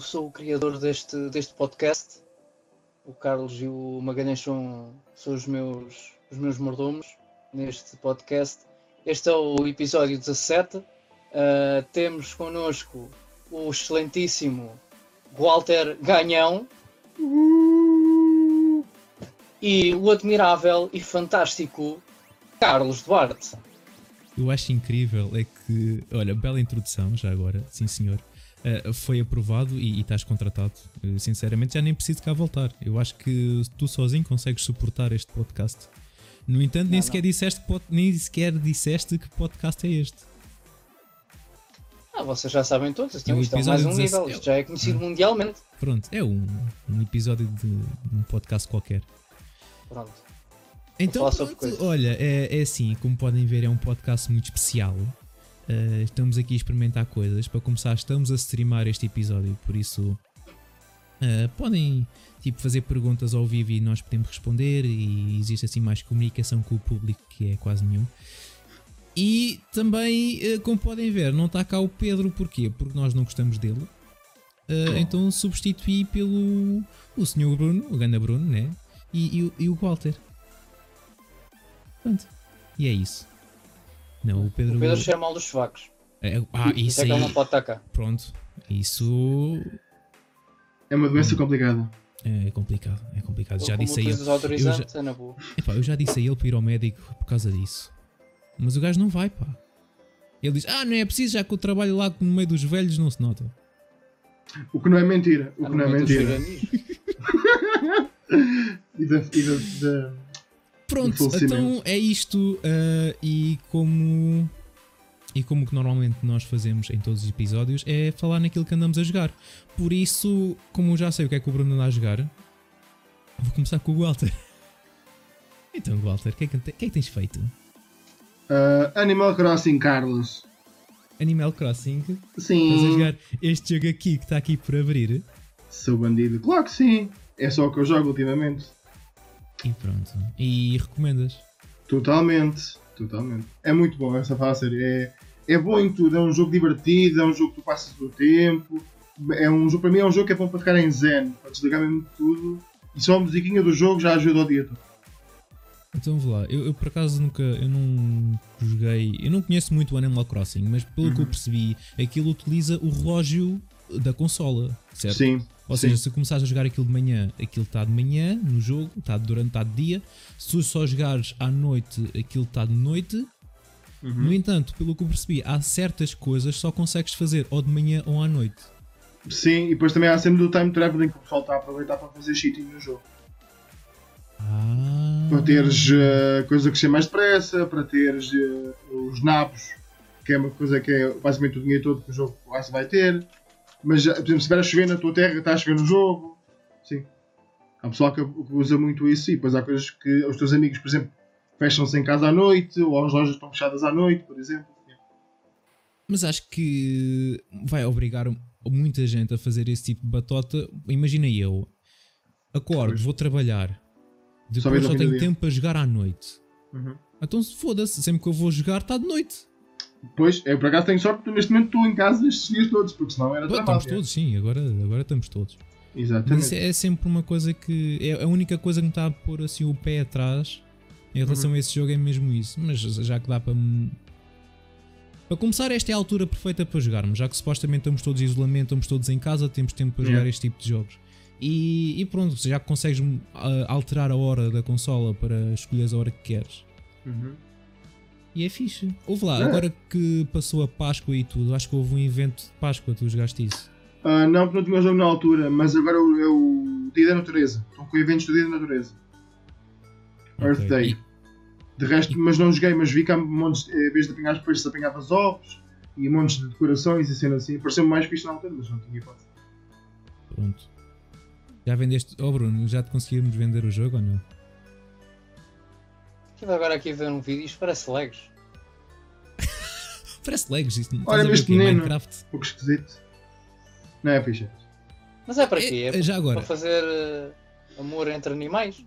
Sou o criador deste, deste podcast, o Carlos e o Magalhães são, são os, meus, os meus mordomos neste podcast. Este é o episódio 17. Uh, temos connosco o excelentíssimo Walter Ganhão e o admirável e fantástico Carlos Duarte. Eu acho incrível é que, olha, bela introdução já agora, sim senhor. Uh, foi aprovado e, e estás contratado. Uh, sinceramente, já nem preciso cá voltar. Eu acho que tu sozinho consegues suportar este podcast. No entanto, não, nem, não. Sequer disseste, nem sequer disseste que podcast é este. Ah, vocês já sabem todos. Isto é, um é mais um nível. Isto já é conhecido ah. mundialmente. Pronto, é um, um episódio de um podcast qualquer. Pronto. Então, olha, é, é assim, como podem ver, é um podcast muito especial. Uh, estamos aqui a experimentar coisas. Para começar, estamos a streamar este episódio, por isso uh, podem tipo, fazer perguntas ao vivo e nós podemos responder. E existe assim mais comunicação com o público, que é quase nenhum. E também, uh, como podem ver, não está cá o Pedro, porquê? Porque nós não gostamos dele. então substituí pelo o senhor Bruno, o Ganda Bruno, né? E, e, e o Walter. Pronto. E é isso. Não, o Pedro. O Pedro cheira mal dos sovacos. É, ah, isso, é que ele não pode estar cá. Pronto. Isso. É uma doença complicada. É complicado, é complicado. já disse a ele. Eu já, é na boa. Epá, eu já disse a ele para ir ao médico por causa disso. Mas o gajo não vai, pá. Ele diz: Ah, não é preciso, já que eu trabalho lá no meio dos velhos não se nota. O que não é mentira. O que não é mentira. e da, e da, da Pronto, então é isto. Uh, e como. E como que normalmente nós fazemos em todos os episódios é falar naquilo que andamos a jogar. Por isso, como eu já sei o que é que o Bruno anda a jogar, vou começar com o Walter. Então, Walter, o que, é que, que, é que tens feito? Uh, Animal Crossing, Carlos. Animal Crossing? Sim. Estás a jogar este jogo aqui que está aqui por abrir? Sou bandido. Claro que sim. É só o que eu jogo ultimamente. E pronto. E recomendas? Totalmente, totalmente. É muito bom essa fase. É, é bom em tudo. É um jogo divertido, é um jogo que tu passas o tempo. É um jogo, para mim é um jogo que é bom para ficar em zen, para desligar mesmo tudo. E só a musiquinha do jogo já ajuda o dia todo. Então vou lá, eu, eu, por acaso nunca, eu não joguei, eu não conheço muito o Animal Crossing, mas pelo uhum. que eu uhum. percebi, aquilo utiliza o relógio da consola, certo? Sim. Ou seja, se começares a jogar aquilo de manhã, aquilo está de manhã no jogo, está durante está de dia. Se tu só jogares à noite, aquilo está de noite. Uhum. No entanto, pelo que eu percebi, há certas coisas que só consegues fazer ou de manhã ou à noite. Sim, e depois também há sempre do time traveling que o pessoal está a aproveitar para fazer cheating no jogo. Ah. Para teres uh, coisa que seja mais depressa, para teres uh, os nabos, que é uma coisa que é basicamente o dinheiro todo que o jogo quase vai ter. Mas, por exemplo, se estiver a chover na tua terra, está a chover no jogo. Sim. Há pessoal que usa muito isso e depois há coisas que os teus amigos, por exemplo, fecham-se em casa à noite ou as lojas estão fechadas à noite, por exemplo. Mas acho que vai obrigar muita gente a fazer esse tipo de batota. Imagina eu, acordo, vou trabalhar, depois só, só tenho tempo para jogar à noite. Uhum. Então foda-se, sempre que eu vou jogar está de noite. Pois, eu por acaso tenho sorte porque neste momento estou em casa estes dias todos, porque senão era trabalho. Estamos todos, sim, agora, agora estamos todos. Exatamente. Mas é sempre uma coisa que. É a única coisa que me está a pôr assim o pé atrás em relação uhum. a esse jogo é mesmo isso. Mas já que dá para. Para começar, esta é a altura perfeita para jogarmos, já que supostamente estamos todos em isolamento, estamos todos em casa, temos tempo para jogar este tipo de jogos. E, e pronto, já que consegues ah, alterar a hora da consola para escolheres a hora que queres. Uhum. E é fixe. Houve lá, é. agora que passou a Páscoa e tudo, acho que houve um evento de Páscoa, tu jogaste isso? Uh, não, porque não tinha o jogo na altura, mas agora é o, é o Dia da Natureza. Estão com eventos do Dia da Natureza. Okay. Earth Day. De resto, mas não joguei, mas vi que há montes, eh, em vez de apanhar peixes, apanhavas ovos e montes de decorações e sendo assim. Pareceu-me mais fixe na altura, mas não tinha hipótese. Pronto. Já vendeste. Oh Bruno, já te conseguimos vender o jogo ou não? Estive agora aqui a ver um vídeo, isto parece legs. parece legs, isto não Olha, este menino, Minecraft. um pouco esquisito. Não é, ficha. Mas é para quê? É, é já agora. Para fazer uh, amor entre animais?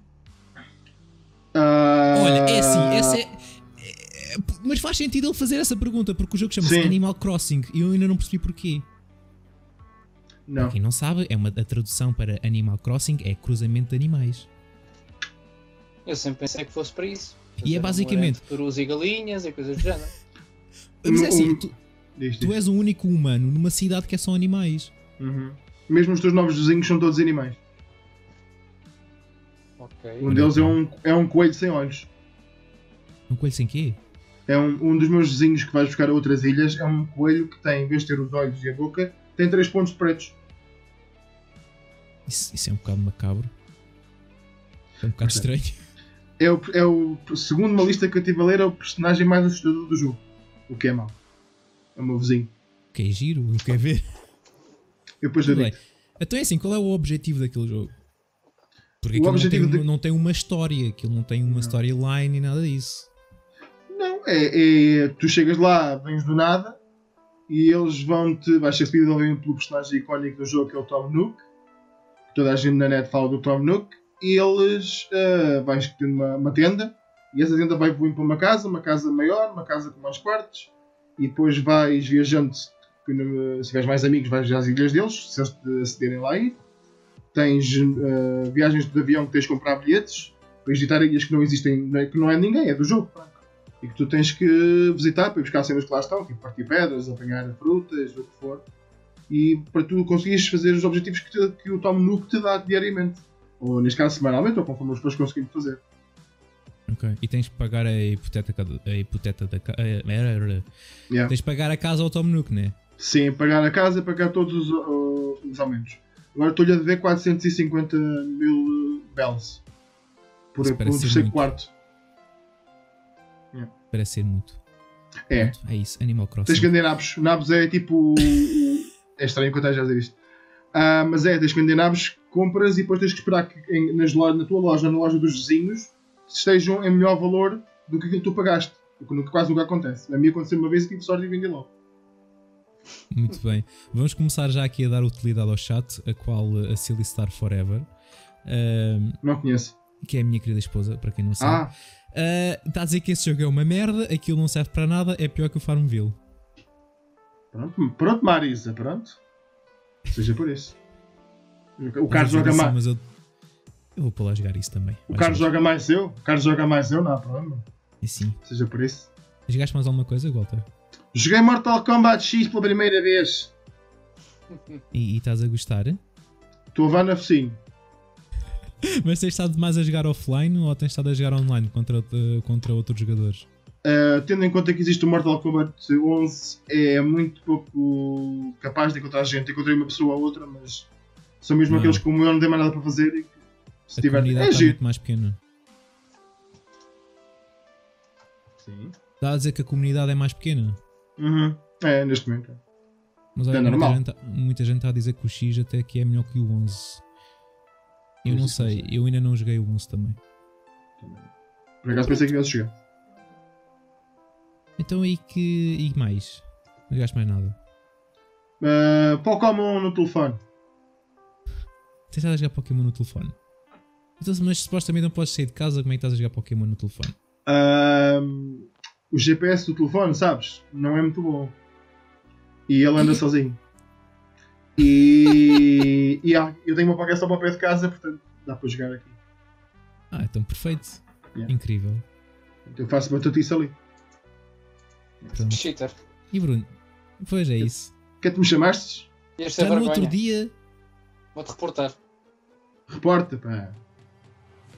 Uh... Olha, é assim, essa é, é, Mas faz sentido ele fazer essa pergunta, porque o jogo chama-se Animal Crossing e eu ainda não percebi porquê. Não. Para quem não sabe, é uma, a tradução para Animal Crossing é cruzamento de animais. Eu sempre pensei que fosse para isso. E é basicamente. Perus e galinhas e coisas do género. Mas é assim, tu, Diz, tu diz. és o único humano numa cidade que é só animais. Uhum. Mesmo os teus novos vizinhos são todos animais. Ok. Um deles é um, é um coelho sem olhos. Um coelho sem quê? É um, um dos meus vizinhos que vais buscar a outras ilhas. É um coelho que tem, em vez de ter os olhos e a boca, tem três pontos pretos. Isso, isso é um bocado macabro. É um bocado Ok. estranho. É o, é o, segundo uma lista que eu estive a ler, é o personagem mais assustador do jogo. O que é mau. É o meu vizinho. Que é giro, não quer ver. Eu depois eu digo. Então é assim, qual é o objetivo daquele jogo? Porque O aquilo não tem, objetivo de- não tem uma história, aquilo não tem uma storyline nem nada disso. Não, é, é- Tu chegas lá, vens do nada e eles vão-te. Vais ser obviamente pelo personagem icónico do jogo que é o Tom Nook. Toda a gente na net fala do Tom Nook. Eles. ah, vais tendo uma, uma tenda e essa tenda vai evoluindo para uma casa, uma casa maior, uma casa com mais quartos. E depois vais viajando. Se tiveres mais amigos, vais às ilhas deles, se eles te acederem lá aí. Tens ah, viagens de avião que tens de comprar bilhetes para visitar ilhas que não existem, que não é ninguém, é do jogo. e que tu tens que visitar para buscar cenas que lá estão, tipo partir pedras, apanhar frutas, o que for, e para tu conseguires fazer os objetivos que, te- que o Tom Nook te dá diariamente, ou neste caso semanalmente, ou conforme os depois conseguimos fazer. Ok. E tens que pagar a hipoteca, a hipoteca da casa. Yeah. Tens que pagar a casa ao Tom Nook, né? Sim, pagar a casa, pagar todos os, uh, os aumentos. Agora estou-lhe a dever 450 mil bells por, por um terceiro quarto. Parece ser muito. É. Pronto, é isso. Animal Crossing. Tens que vender nabos. Nabos é tipo. é estranho que eu esteja a dizer isto. Ah, mas é, tens que vender nabos, compras e depois tens que esperar que em- nas lojas, na tua loja, na loja dos vizinhos, estejam em melhor valor do que aquilo que tu pagaste. O que quase nunca acontece. A mim aconteceu uma vez e tive sorte e vendi logo. Muito bem. Vamos começar já aqui a dar utilidade ao chat, a qual uh, a Silly Star Forever, ahm, Não conheço. que é a minha querida esposa, para quem não sabe. Ah, Ah, Está a dizer que esse jogo é uma merda, aquilo não serve para nada, é pior que o Farmville. pronto, pronto Marisa, pronto. Seja por isso. O Carlos joga mais. Mas eu, eu vou para lá jogar isso também. O Carlos joga mais eu. O Carlos joga mais eu, não há problema. E sim. Seja por isso. Jogaste mais alguma coisa, Walter? Joguei Mortal Kombat X pela primeira vez. E, e estás a gostar? Estou a levar na focinho. Mas tens estado mais a jogar offline ou tens estado a jogar online contra, uh, contra outros jogadores? Uh, tendo em conta que existe o Mortal Kombat 11, é muito pouco capaz de encontrar gente. Encontrei uma pessoa ou outra, mas são mesmo Não. aqueles como eu não tenho mais nada para fazer e que se a tiver. É está muito mais pequena. Sim. Está a dizer que a comunidade é mais pequena. Uhum. É, neste momento. é. Mas É olha, muita, normal. gente, muita gente está a dizer que o X até que é melhor que o 11. Eu não sei, eu ainda não joguei o 11 também. Por acaso pensei que ia chegar. Então aí que. e mais? Não jogaste mais nada. Uh, Pokémon no telefone. Tens estado a jogar Pokémon no telefone. Então, mas supostamente não podes sair de casa, como é que estás a jogar Pokémon no telefone? Um, o GPS do telefone, sabes? Não é muito bom. E ele anda sozinho. E, e ah, eu tenho uma Poké só para o pé de casa, portanto dá para jogar aqui. Ah, então perfeito. Yeah. Incrível. Eu faço batutice ali. Pronto. Cheater. E Bruno? Pois é isso. Que é que me chamaste? Este é Já no vergonha. outro dia. Vou-te reportar. Reporta, pá.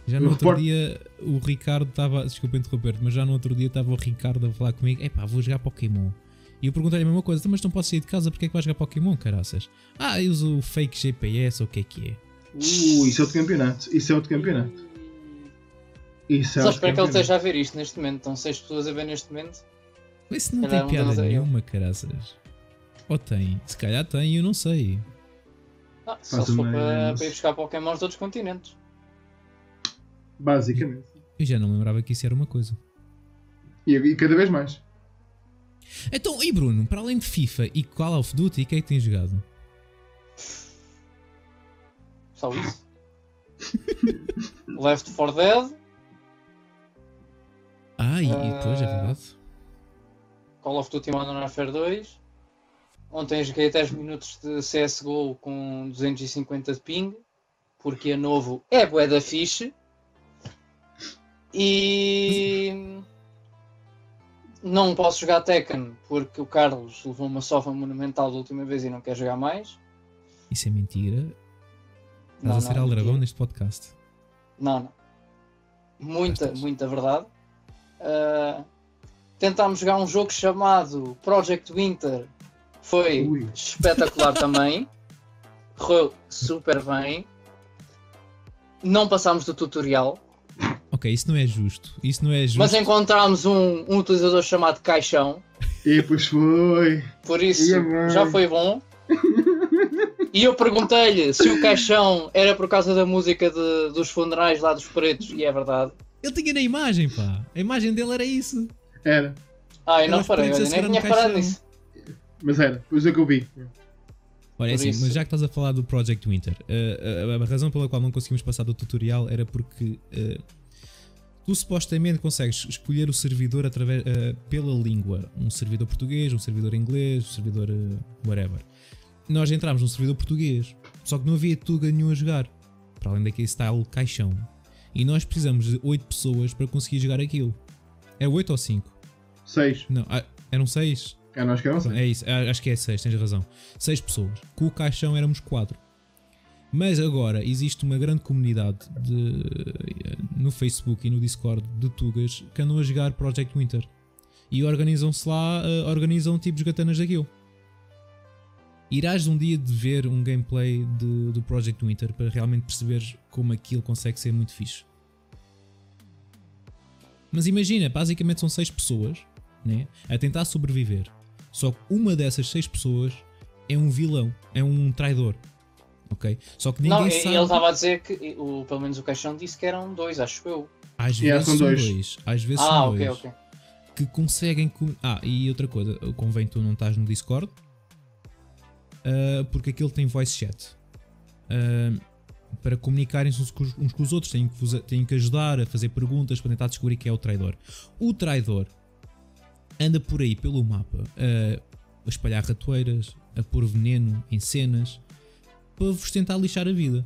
Já Eu no outro reporto. dia o Ricardo estava. Desculpa interromper-te, mas já no outro dia estava o Ricardo a falar comigo: epá, vou jogar Pokémon. E eu perguntei-lhe a mesma coisa: "Então, mas não posso sair de casa, porque é que vais jogar Pokémon, caraças? Ah, eu uso o fake GPS ou o que é que é? Uh, isso é outro campeonato. Isso é outro campeonato. Isso é Só espero que ele esteja a ver isto neste momento. Estão seis pessoas a ver neste momento. Isso não Calhar tem um piada é nenhuma, caraças. Ou tem? Se calhar tem, eu não sei. Ah, só Faz se for uma- para, para ir buscar Pokémons de outros continentes. Basicamente. Eu já não lembrava que isso era uma coisa. E, e cada vez mais. Então, e Bruno, para além de FIFA e Call of Duty, o que é que tens jogado? Só isso. Left 4 Dead, Ah, e, depois, é verdade. Call of Duty Modern Warfare 2. Ontem joguei 10 minutos de CSGO com 250 de ping, porque a novo é bué da fixe. E não posso jogar Tekken porque o Carlos levou uma sova monumental da última vez e não quer jogar mais. Isso é mentira. Estás a ser aldrabão neste podcast. Não, não. Muita, muita verdade. Uh, tentámos jogar um jogo chamado Project Winter. Foi Ui. espetacular também. Correu super bem. Não passámos do tutorial. Ok, isso não é justo. Isso não é justo. Mas encontramos um, um utilizador chamado Caixão. E pois foi. Por isso já foi bom. E eu perguntei-lhe se o caixão era por causa da música de, dos funerais lá dos pretos, e é verdade. Ele tinha na imagem, pá. A imagem dele era isso. Era. Ah, eu não parei, olha, nem tinha parado nisso. Mas era, pois é que eu vi. Olha, é assim, mas já que estás a falar do Project Winter, uh, a, a, razão pela qual não conseguimos passar do tutorial era porque uh, tu supostamente consegues escolher o servidor através, uh, pela língua. Um servidor português, um servidor inglês, um servidor whatever. Nós entramos num servidor português, só que não havia Tuga nenhum a jogar, para além daquele style caixão. E nós precisamos de 8 pessoas para conseguir jogar aquilo. É 8 ou 5? 6. Não, ah, eram 6? É, que eram 6. É isso, acho que é 6, tens razão. 6 pessoas. Com o caixão éramos 4. Mas agora existe uma grande comunidade de, no Facebook e no Discord de Tugas que andam a jogar Project Winter. E organizam-se lá, uh, organizam tipo gatanas daquilo. Irás um dia de ver um gameplay de, do Project Winter para realmente perceberes como aquilo consegue ser muito fixe. Mas imagina, basicamente são 6 pessoas né, a tentar sobreviver. Só que uma dessas 6 pessoas é um vilão, é um traidor ok? Só que ninguém não, sabe. ele estava a dizer que, o, pelo menos o caixão disse que eram dois, acho eu. Às yeah, vezes são dois. dois. Às vezes ah, são okay, dois. Okay. Que conseguem. Ah, e outra coisa, convém tu não estás no Discord. Uh, porque aquilo tem voice chat. Uh, para comunicarem-se uns, uns, com os outros, têm que, têm que ajudar a fazer perguntas para tentar descobrir quem é o traidor. O traidor anda por aí pelo mapa a espalhar ratoeiras, a pôr veneno em cenas, para vos tentar lixar a vida.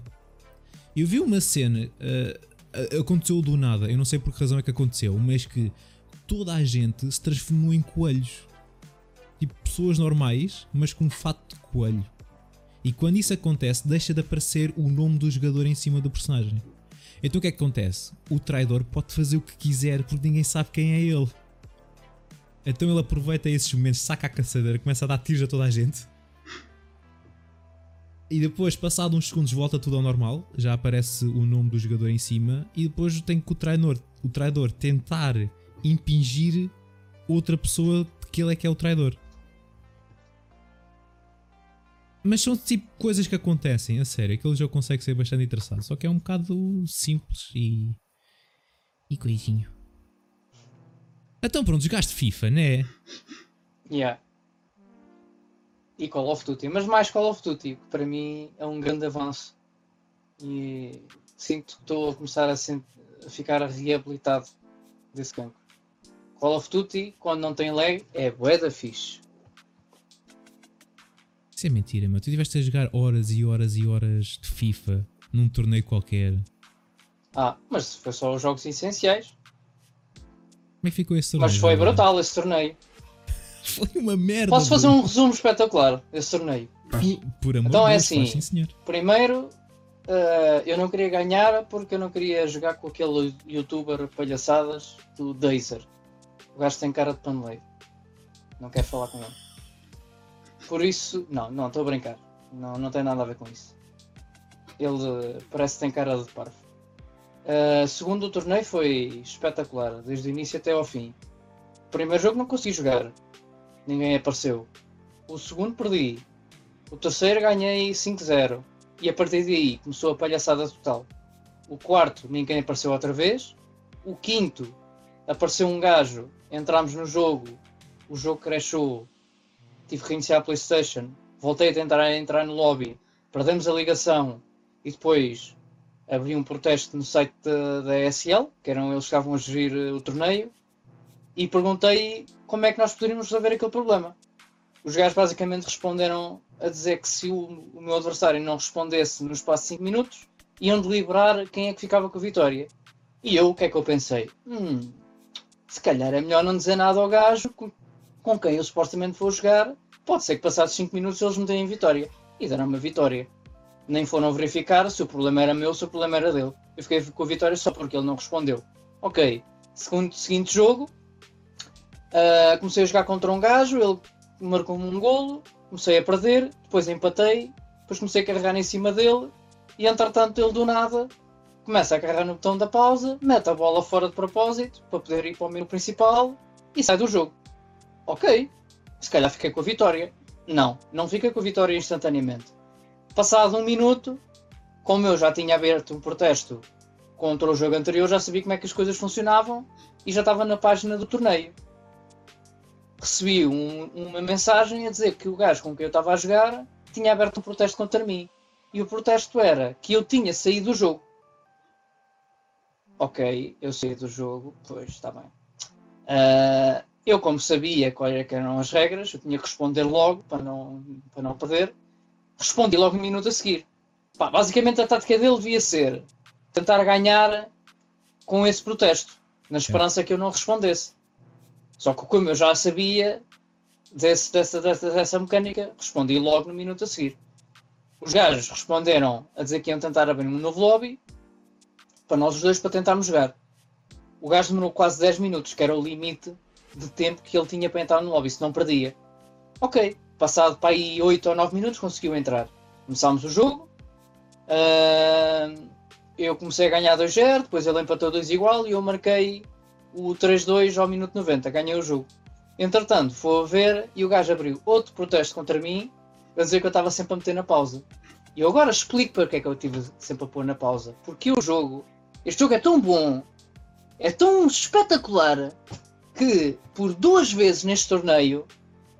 Eu vi uma cena, uh, aconteceu do nada, eu não sei por que razão é que aconteceu, mas que toda a gente se transformou em coelhos. Tipo, pessoas normais, mas com fato de coelho. E quando isso acontece, deixa de aparecer o nome do jogador em cima do personagem. Então o que é que acontece? O traidor pode fazer o que quiser porque ninguém sabe quem é ele. Então ele aproveita esses momentos, saca a caçadeira, começa a dar tiros a toda a gente e depois, passado uns segundos, volta tudo ao normal. Já aparece o nome do jogador em cima. E depois tem que o traidor, o traidor tentar impingir outra pessoa que ele é que é o traidor. Mas são tipo coisas que acontecem, a sério. Aquele jogo consegue ser bastante interessante. Só que é um bocado simples e. e coisinho. Então pronto, jogaste FIFA, né? Yeah e Call of Duty, mas mais Call of Duty, que para mim é um grande avanço. E sinto que estou a começar a, a ficar reabilitado desse cancro. Call of Duty, quando não tem lag, é bué da fixe. Isso é mentira, meu. Tu estiveste a jogar horas e horas e horas de FIFA num torneio qualquer. Ah, mas foi só os jogos essenciais. Como é que ficou esse torneio? Mas foi brutal esse torneio. Foi uma merda. Posso fazer um resumo espetacular desse torneio? Por, por amor então é assim, faz, sim, primeiro uh, eu não queria ganhar porque eu não queria jogar com aquele youtuber palhaçadas do Dazer. O gajo tem cara de paneleiro. Não quero falar com ele. Por isso, não, não, estou a brincar. Não, não tem nada a ver com isso. Ele uh, parece que tem cara de parvo. Uh, segundo o torneio foi espetacular, desde o início até ao fim. O primeiro jogo não consegui jogar ninguém apareceu. O segundo perdi. O terceiro ganhei 5-0. E a partir daí começou a palhaçada total. O quarto, ninguém apareceu outra vez. O quinto, apareceu um gajo. Entramos no jogo. O jogo crashou. Tive que reiniciar a PlayStation. Voltei a tentar entrar no lobby. Perdemos a ligação. E depois abri um protesto no site da, ESL, que eram eles que estavam a gerir o torneio. E perguntei como é que nós poderíamos resolver aquele problema. Os gajos basicamente responderam a dizer que se o, o meu adversário não respondesse no espaço de 5 minutos, iam deliberar quem é que ficava com a vitória. E eu, o que é que eu pensei? Hum, se calhar é melhor não dizer nada ao gajo com, com quem eu supostamente vou jogar. Pode ser que passados 5 minutos eles me deem vitória. E deram uma vitória. Nem foram verificar se o problema era meu, se o problema era dele. Eu fiquei com a vitória só porque ele não respondeu. Ok, segundo, seguinte jogo, uh, comecei a jogar contra um gajo, ele marcou-me um golo, comecei a perder, depois empatei, depois comecei a carregar em cima dele e entretanto ele do nada começa a carregar no botão da pausa, mete a bola fora de propósito para poder ir para o menu principal e sai do jogo. Ok, se calhar fiquei com a vitória. Não, não fiquei com a vitória instantaneamente. Passado um minuto, como eu já tinha aberto um protesto contra o jogo anterior, já sabia como é que as coisas funcionavam e já estava na página do torneio recebi um, uma mensagem a dizer que o gajo com quem eu estava a jogar tinha aberto um protesto contra mim. E o protesto era que eu tinha saído do jogo. Ok, eu saí do jogo, pois está bem. Uh, eu, como sabia quais eram as regras, eu tinha que responder logo para não, para não perder. Respondi logo um minuto a seguir. Pá, basicamente a tática dele devia ser tentar ganhar com esse protesto, na esperança que eu não respondesse. Só que como eu já sabia desse, dessa, dessa, dessa mecânica, respondi logo no minuto a seguir. Os gajos responderam a dizer que iam tentar abrir um novo lobby para nós os dois para tentarmos jogar. O gajo demorou quase 10 minutos, que era o limite de tempo que ele tinha para entrar no lobby, se não perdia. Ok, passado para aí 8 ou 9 minutos conseguiu entrar. Começámos o jogo. Uh, eu comecei a ganhar 2-0, depois ele empatou 2 igual e eu marquei o 3-2 ao minuto 90, ganhei o jogo. Entretanto, foi a ver e o gajo abriu outro protesto contra mim a dizer que eu estava sempre a meter na pausa. E eu agora explico para que é que eu estive sempre a pôr na pausa. Porque o jogo, este jogo é tão bom, é tão espetacular, que por duas vezes neste torneio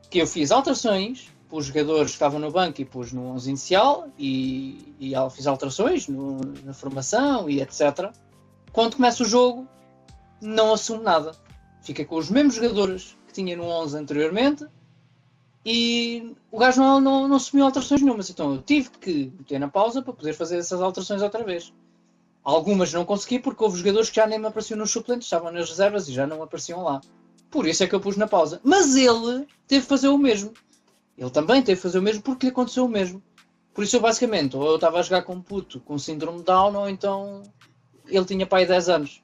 que eu fiz alterações, pus jogadores que estavam no banco e pus no 11 inicial, e, e fiz alterações no, na formação e etc. Quando começa o jogo, não assume nada. Fica com os mesmos jogadores que tinha no 11 anteriormente e o gajo não, não, não assumiu alterações nenhumas. Então eu tive que meter na pausa para poder fazer essas alterações outra vez. Algumas não consegui porque houve jogadores que já nem me apareciam nos suplentes, estavam nas reservas e já não apareciam lá. Por isso é que eu pus na pausa. Mas ele teve que fazer o mesmo. Ele também teve que fazer o mesmo porque lhe aconteceu o mesmo. Por isso eu basicamente, ou eu estava a jogar com um puto com síndrome Down, ou então ele tinha pai 10 anos.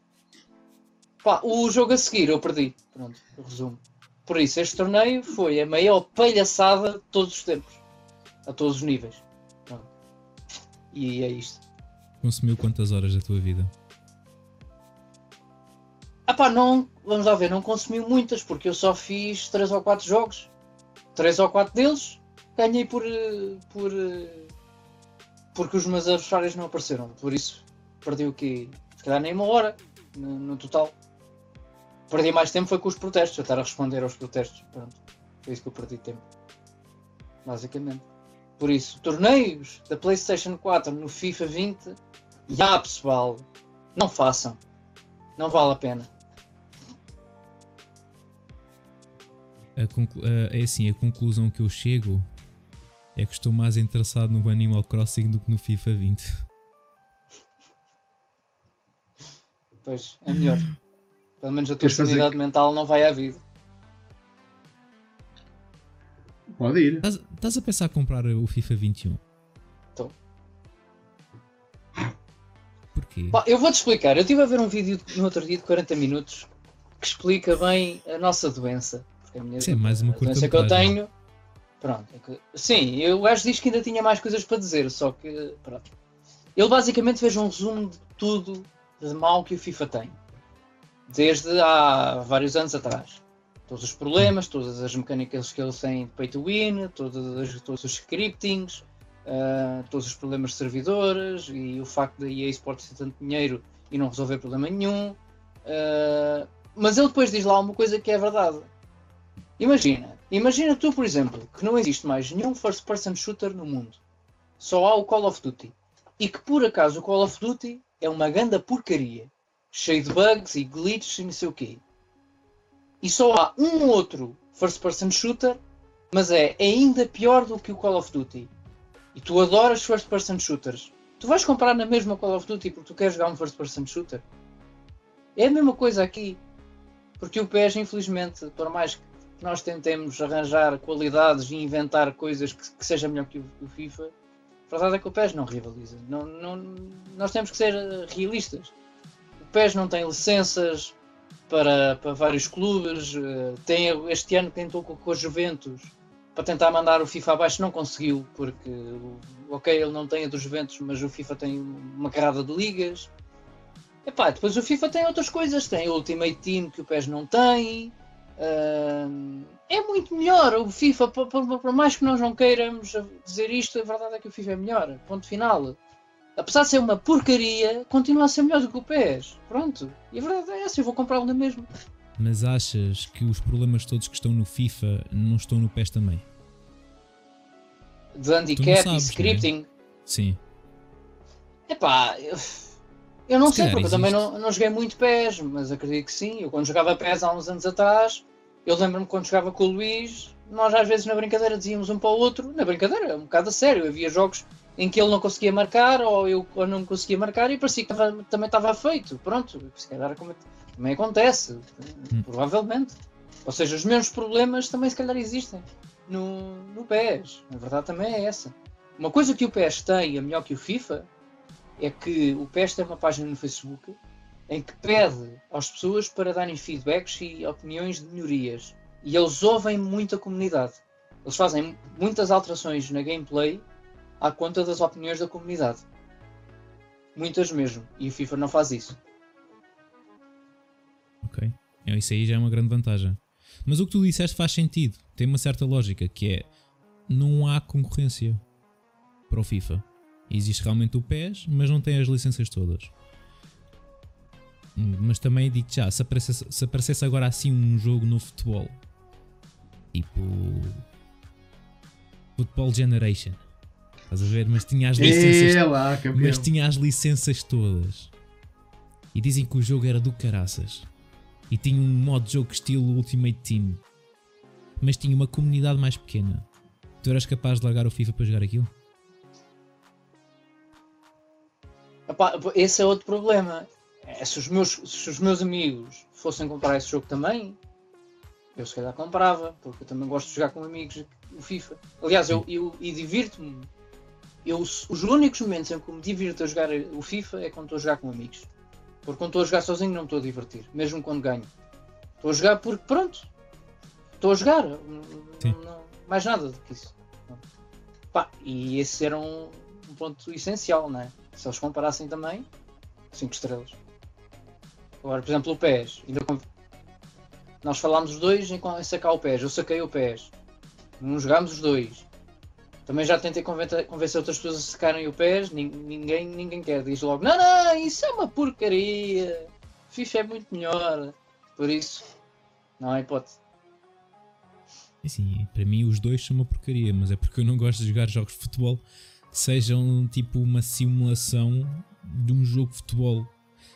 Pá, o jogo a seguir eu perdi. Pronto, resumo. Por isso, este torneio foi a maior palhaçada de todos os tempos. A todos os níveis. Pronto. E é isto. Consumiu quantas horas da tua vida? Ah pá, não, vamos lá ver, não consumiu muitas, porque eu só fiz 3 ou 4 jogos. 3 ou 4 deles ganhei por, por porque os meus adversários não apareceram. Por isso, perdi o quê? Se calhar nem uma hora no, no total perdi mais tempo foi com os protestos, a estar a responder aos protestos. Pronto, foi isso que eu perdi tempo. Basicamente. Por isso, torneios da PlayStation 4 no FIFA 20, já pessoal, não façam. Não vale a pena. A é assim, a conclusão que eu chego é que estou mais interessado no Animal Crossing do que no FIFA 20. Pois, é melhor. Pelo menos a tua sanidade fazer... mental não vai à vida. Pode ir. Estás a pensar em comprar o FIFA 21? Estou. Porquê? eu vou-te explicar. Eu estive a ver um vídeo no outro dia de 40 minutos que explica bem a nossa doença. A minha Sim, é mais uma a doença que eu tenho. Pronto. É que, sim, eu acho diz que ainda tinha mais coisas para dizer, só que. Pronto. Ele basicamente fez um resumo de tudo de mal que o FIFA tem desde há vários anos atrás. Todos os problemas, todas as mecânicas que eles têm de pay to win, todos, todos os scriptings, uh, todos os problemas de servidores e o facto da EA Sports ter tanto dinheiro e não resolver problema nenhum. Uh, mas ele depois diz lá uma coisa que é verdade. Imagina, imagina tu, por exemplo, que não existe mais nenhum first person shooter no mundo. Só há o Call of Duty. E que por acaso o Call of Duty é uma grande porcaria cheio de bugs e glitches e não sei o quê. E só há um outro first person shooter mas é ainda pior do que o Call of Duty. E tu adoras first person shooters. Tu vais comprar na mesma Call of Duty porque tu queres jogar um first person shooter. É a mesma coisa aqui. Porque o PES, infelizmente, por mais que nós tentemos arranjar qualidades e inventar coisas que, que seja melhor que o, o, FIFA, a verdade é que o PES não rivaliza. Não, não, nós temos que ser realistas. O PES não tem licenças para, para vários clubes. Eh, tem, este ano tentou com, com a Juventus para tentar mandar o FIFA abaixo, não conseguiu, porque ok, ele não tem a dos Juventus, mas o FIFA tem uma carrada de ligas. Epá, depois o FIFA tem outras coisas, tem o Ultimate Team que o PES não tem. Uh, é muito melhor o FIFA, por, por, por, mais que nós não queiramos dizer isto, a verdade é que o FIFA é melhor. Ponto final. Apesar de ser uma porcaria, continua a ser melhor do que o PES. Pronto. E a verdade é essa, eu vou comprá-lo na mesma. Mas achas que os problemas todos que estão no FIFA não estão no PES também? De handicap sabes, e scripting? Né? Sim. Epá, eu, eu não Se sei, porque existe. eu também não, não joguei muito PES, mas acredito que sim. Eu quando jogava PES há uns anos atrás, eu lembro-me quando jogava com o Luís, nós às vezes na brincadeira dizíamos um para o outro, na brincadeira, um bocado a sério, havia jogos em que ele não conseguia marcar ou eu não conseguia marcar e parecia que também estava feito. Pronto, se calhar como também acontece, hum. provavelmente. Ou seja, os mesmos problemas também se calhar existem no, no PES. A verdade também é essa. Uma coisa que o PES tem, a melhor que o FIFA, é que o PES tem uma página no Facebook em que pede às pessoas para darem feedbacks e opiniões de melhorias. E eles ouvem muito a comunidade. Eles fazem muitas alterações na gameplay à conta das opiniões da comunidade. Muitas mesmo. E o FIFA não faz isso. Ok. É, isso aí já é uma grande vantagem. Mas o que tu disseste faz sentido. Tem uma certa lógica, que é não há concorrência para o FIFA. Existe realmente o PES, mas não tem as licenças todas. Mas também digo já, se aparecesse, se aparecesse agora assim um jogo no futebol, tipo Football Generation, estás a ver? Mas tinha as licenças, é lá, mas tinha as licenças todas. E dizem que o jogo era do caraças e tinha um modo de jogo estilo Ultimate Team, mas tinha uma comunidade mais pequena. Tu eras capaz de largar o FIFA para jogar aquilo? Epá, esse é outro problema. É, se, os meus, se os meus amigos fossem comprar esse jogo também, eu se calhar comprava, porque eu também gosto de jogar com amigos o FIFA. Aliás, eu, eu, eu divirto-me. Eu, os únicos momentos em que me divirto a jogar o FIFA é quando estou a jogar com amigos. Porque quando estou a jogar sozinho não estou a divertir, mesmo quando ganho. Estou a jogar porque pronto. Estou a jogar. Não, não, mais nada do que isso. Pá, e esse era um, um, ponto essencial, não é? Se eles comparassem também, 5 estrelas. Agora, por exemplo, o PES. Nós falámos os dois em sacar o PES. Eu saquei o PES. Não jogámos os dois. Também já tentei convencer outras pessoas a secarem o pés, ninguém, ninguém quer. Diz logo: não, não, isso é uma porcaria. FIFA é muito melhor. Por isso, não há hipótese. Sim, para mim os dois são uma porcaria, mas é porque eu não gosto de jogar jogos de futebol sejam tipo uma simulação de um jogo de futebol.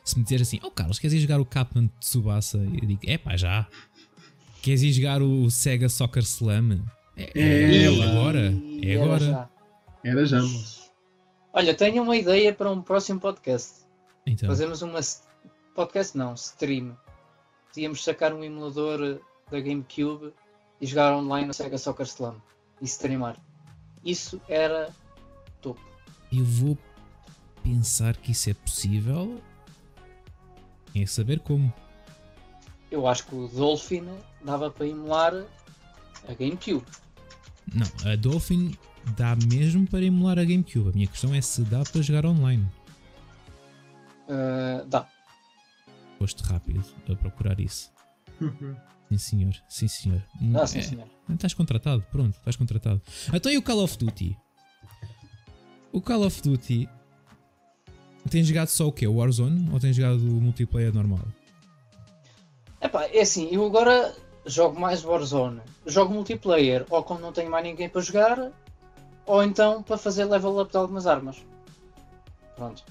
Se me disseres assim, oh Carlos, queres ir jogar o Captain Tsubasa? Eu digo, é pá, já. Queres ir jogar o Sega Soccer Slam? É, é, é agora. É Era agora. Já. Era já, Olha, tenho uma ideia para um próximo podcast. Então. Fazemos uma. Podcast não, stream. Podíamos sacar um emulador da GameCube e jogar online no Sega Soccer Slam e streamar. Isso era top. Eu vou pensar que isso é possível. É saber como. Eu acho que o Dolphin dava para emular a GameCube. Não, a Dolphin dá mesmo para emular a GameCube. A minha questão é se dá para jogar online. Uh, dá. Foste rápido a procurar isso. Sim senhor, sim senhor. Ah, sim, é, senhor. Estás contratado, pronto, estás contratado. Então e o Call of Duty? O Call of Duty tem jogado só o quê? O Warzone ou tem jogado o multiplayer normal? Epá, é assim, eu agora jogo mais Warzone, jogo multiplayer, ou quando não tenho mais ninguém para jogar, ou então para fazer level up de algumas armas. Pronto.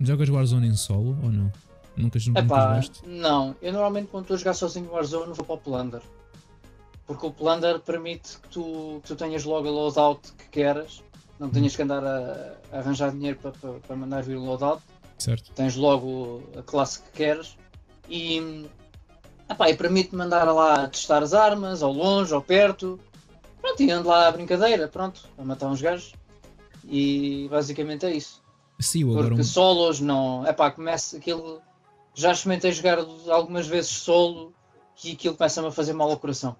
Jogas Warzone em solo ou não? Nunca, nunca Epá, Não, eu normalmente quando estou a jogar sozinho Warzone vou para o Plunder. Porque o Plunder permite que tu, que tu tenhas logo a loadout que queres, não tenhas que andar a, a arranjar dinheiro para, para, para, mandar vir o loadout. Certo. Tens logo a classe que queres e, epá, e permite mandar lá testar as armas, ao longe, ao perto. Pronto, e ando lá a brincadeira, pronto, a matar uns gajos. E basicamente é isso. Sim, agora Porque um... solos não. É pá, começa aquilo. Já experimentei jogar algumas vezes solo e aquilo começa-me a fazer mal ao coração.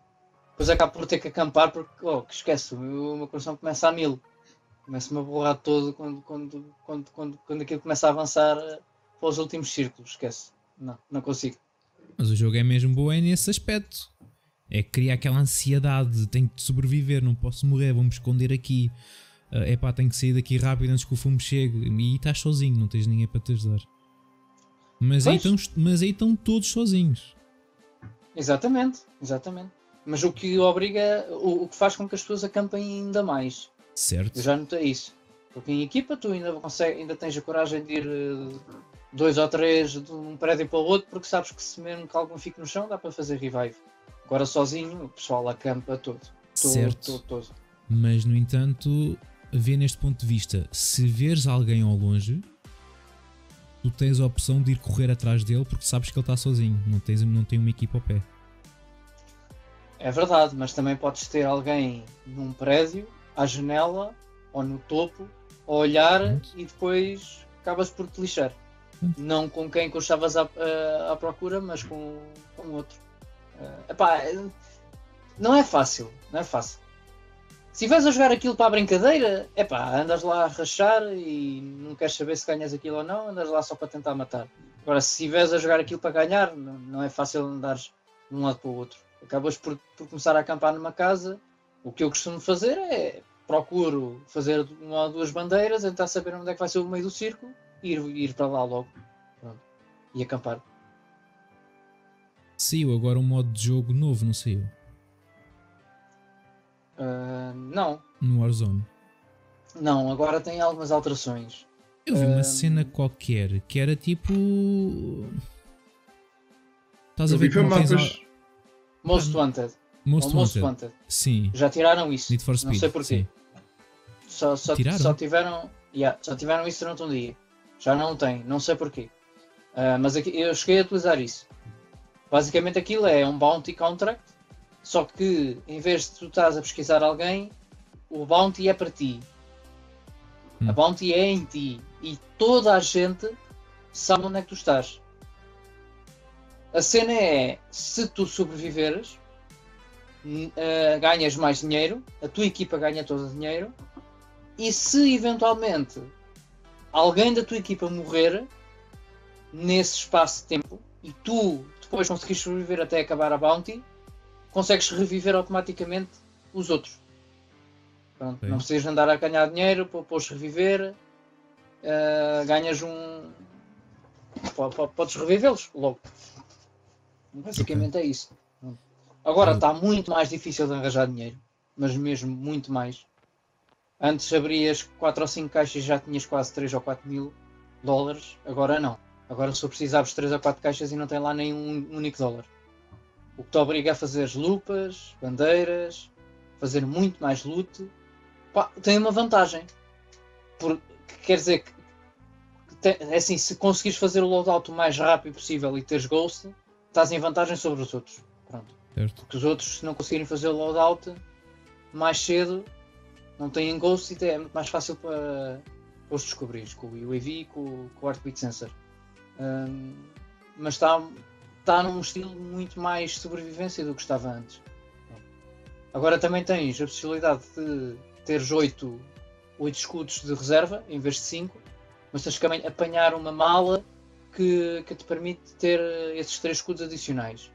Depois acabo por ter que acampar porque, oh, que esquece, o meu coração começa a mil. Começa-me a borrar todo quando, quando, quando, quando, quando aquilo começa a avançar eh, para os últimos círculos, esquece. Não, não consigo. Mas o jogo é mesmo bom é nesse aspecto. É criar aquela ansiedade, tenho de sobreviver, não posso morrer, vou-me esconder aqui. É uh, pá, tenho que sair daqui rápido antes que o fumo chegue. E estás sozinho, não tens ninguém para te ajudar. Mas aí, estão, mas aí estão todos sozinhos. Exatamente, exatamente. Mas o que obriga, o, o que faz com que as pessoas acampem ainda mais. Certo. Eu já notei isso. Porque em equipa tu ainda, consegue, ainda tens a coragem de ir uh, dois ou três de um prédio para o outro, porque sabes que se mesmo que algum fique no chão dá para fazer revive. Agora sozinho o pessoal acampa todo. todo certo. Todo, todo. Mas no entanto, vê neste ponto de vista, se veres alguém ao longe, tu tens a opção de ir correr atrás dele porque sabes que ele está sozinho, não, tens, não tem uma equipa ao pé. É verdade, mas também podes ter alguém num prédio, à janela ou no topo, a olhar Pronto. e depois acabas por te lixar. Pronto. Não com quem que estavas à, à, procura, mas com, com outro. Uh, epá, não é fácil, não é fácil. Se vais a jogar aquilo para a brincadeira, é pá, andas lá a rachar e não queres saber se ganhas aquilo ou não, andas lá só para tentar matar. Agora, se estiveres a jogar aquilo para ganhar, não, não é fácil andar de um lado para o outro. Acabas por, por, começar a acampar numa casa. O que eu costumo fazer é procuro fazer uma ou duas bandeiras, tentar saber onde é que vai ser o meio do círculo e ir, ir para lá logo. Pronto. E acampar. Saiu agora um modo de jogo novo, não saiu? Uh, não. No Warzone? Não, agora tem algumas alterações. Eu vi uh, uma cena qualquer que era tipo. Estás a ver como tens. Al... Most Wanted. Most, Most Wanted. Sim. Já tiraram isso. Need for Speed. Não sei porquê. Só, só, só tiveram. Yeah, só tiveram isso durante um dia. Já não tem, não sei porquê. Uh, mas aqui, eu cheguei a utilizar isso. Basicamente aquilo é um bounty contract só que em vez de tu estás a pesquisar alguém, o bounty é para ti. Hum. A bounty é em ti. E toda a gente sabe onde é que tu estás. A cena é, se tu sobreviveres, uh, ganhas mais dinheiro, a tua equipa ganha todo o dinheiro, e se eventualmente alguém da tua equipa morrer nesse espaço de tempo e tu depois conseguires sobreviver até acabar a bounty, consegues reviver automaticamente os outros. Pronto, não precisas andar a ganhar dinheiro para depois reviver. Uh, ganhas um. Podes revivê-los logo. Basicamente okay. é isso. Agora está muito mais difícil de arranjar dinheiro, mas mesmo muito mais. Antes abrias 4 ou 5 caixas e já tinhas quase 3 ou 4 mil dólares, agora não. Agora só precisavas 3 ou 4 caixas e não tem lá nenhum único dólar. O que te obriga a fazer lupas, bandeiras, fazer muito mais loot. Pá, tem uma vantagem. Por, quer dizer que, tem, é assim, se conseguires fazer o loadout o mais rápido possível e teres ghost, estás em vantagem sobre os outros. Pronto. Certo. Porque os outros, se não conseguirem fazer o loadout mais cedo, não têm ghost e é mais fácil para, para os descobrir com o UAV e com, com o Heartbeat Sensor. Um, mas está está num estilo muito mais sobrevivência do que estava antes. Agora também tens a possibilidade de teres 8, 8 escudos de reserva em vez de 5, mas tens que apanhar uma mala que, que te permite ter esses 3 escudos adicionais.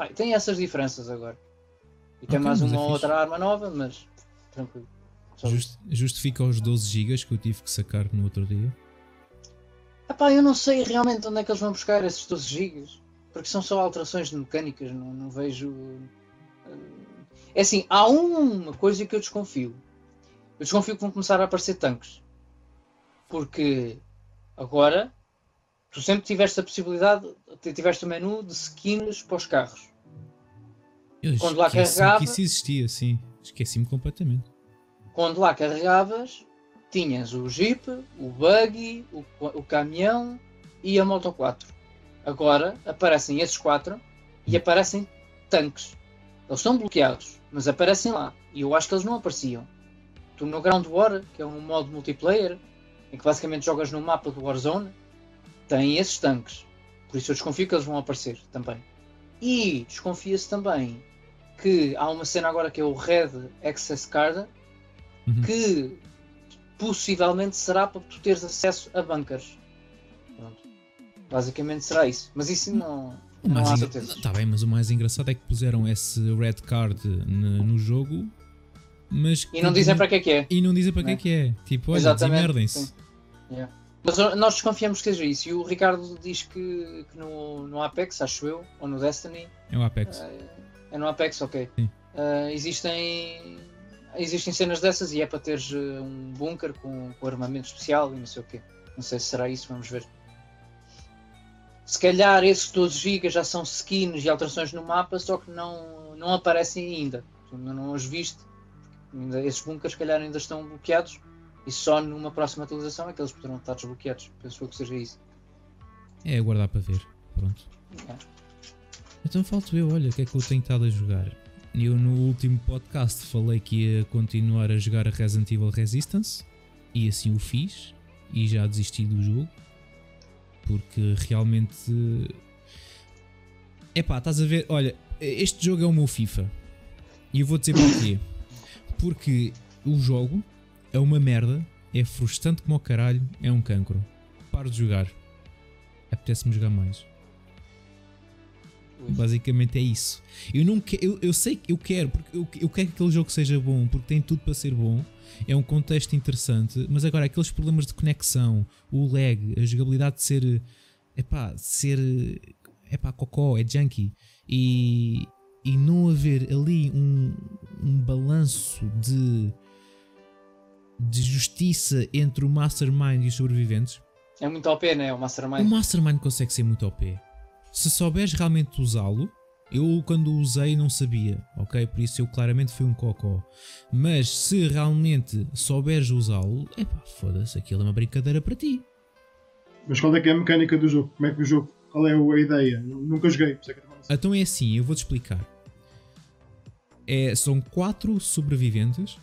Pá, tem essas diferenças agora. E tem okay, mais uma é ou outra arma nova, mas tranquilo. Just, justifica os 12 GB que eu tive que sacar no outro dia? Epá, eu não sei realmente onde é que eles vão buscar esses 12 gigas, porque são só alterações mecânicas, não, não vejo. Eh, é assim, há uma coisa que eu desconfio. Eu desconfio que vão começar a aparecer tanques. Porque agora tu sempre tiveste a possibilidade, tiveste o menu de skins para os carros. Eu quando lá carregava. que isso existia, sim. Esqueci-me completamente. Quando lá carregavas, tinhas o Jeep, o Buggy, o, o caminhão e a Moto 4. Agora aparecem esses quatro e aparecem tanques. Eles estão bloqueados, mas aparecem lá. E eu acho que eles não apareciam. Tu no Ground War, que é um modo multiplayer, em que basicamente jogas no mapa do Warzone, tem esses tanques. Por isso eu desconfio que eles vão aparecer também. E desconfia-se também que há uma cena agora que é o Red Access Card, uhum. que possivelmente será para tu teres acesso a bunkers. Pronto. Basicamente será isso. Mas isso não. não há certeza. Está bem, mas o mais engraçado é que puseram esse red card no, no jogo. Mas e não dizem para que é que é. E não dizem para que é que é. Tipo, olha, desmerdem-se. Yeah. Mas nós desconfiamos que seja isso. E o Ricardo diz que, que no, no Apex, acho eu, ou no Destiny. É o Apex. É, é no Apex, ok. Uh, existem existem cenas dessas e é para teres uh, um bunker com, com armamento especial e não sei o quê. Não sei se será isso, vamos ver. Se calhar esses 12 GB já são skins e alterações no mapa, só que não, não aparecem ainda. Tu ainda não os viste. Ainda, esses bunkers, se calhar, ainda estão bloqueados e só numa próxima atualização é que eles poderão estar desbloqueados. Penso que seja isso. É aguardar para ver. Pronto. É. Então falto eu, olha, o que é que eu tenho estado a jogar? Eu no último podcast falei que ia continuar a jogar a Resident Evil Resistance e assim o fiz e já desisti do jogo porque realmente é pá, estás a ver, olha, este jogo é o meu FIFA e eu vou dizer porquê. Porque o jogo é uma merda, é frustrante como o caralho, é um cancro. Paro de jogar. Apetece-me jogar mais. Basicamente é isso. Eu, não que, eu, eu sei que eu quero, porque eu, eu quero que aquele jogo seja bom, porque tem tudo para ser bom. É um contexto interessante, mas agora aqueles problemas de conexão, o lag, a jogabilidade de ser. Epá, ser. Epá, cocó, é junkie. E, e não haver ali um, um balanço de, de justiça entre o Mastermind e os sobreviventes. É muito OP, né? O Mastermind. O Mastermind consegue ser muito OP se souberes realmente usá-lo, eu quando o usei não sabia, ok? Por isso eu claramente fui um cocó. Mas se realmente souberes usá-lo, é pá, foda-se, aquilo é uma brincadeira para ti. Mas qual é que é a mecânica do jogo? Como é que o jogo. Qual é a ideia? Nunca joguei. É então é assim, eu vou-te explicar. É, são quatro sobreviventes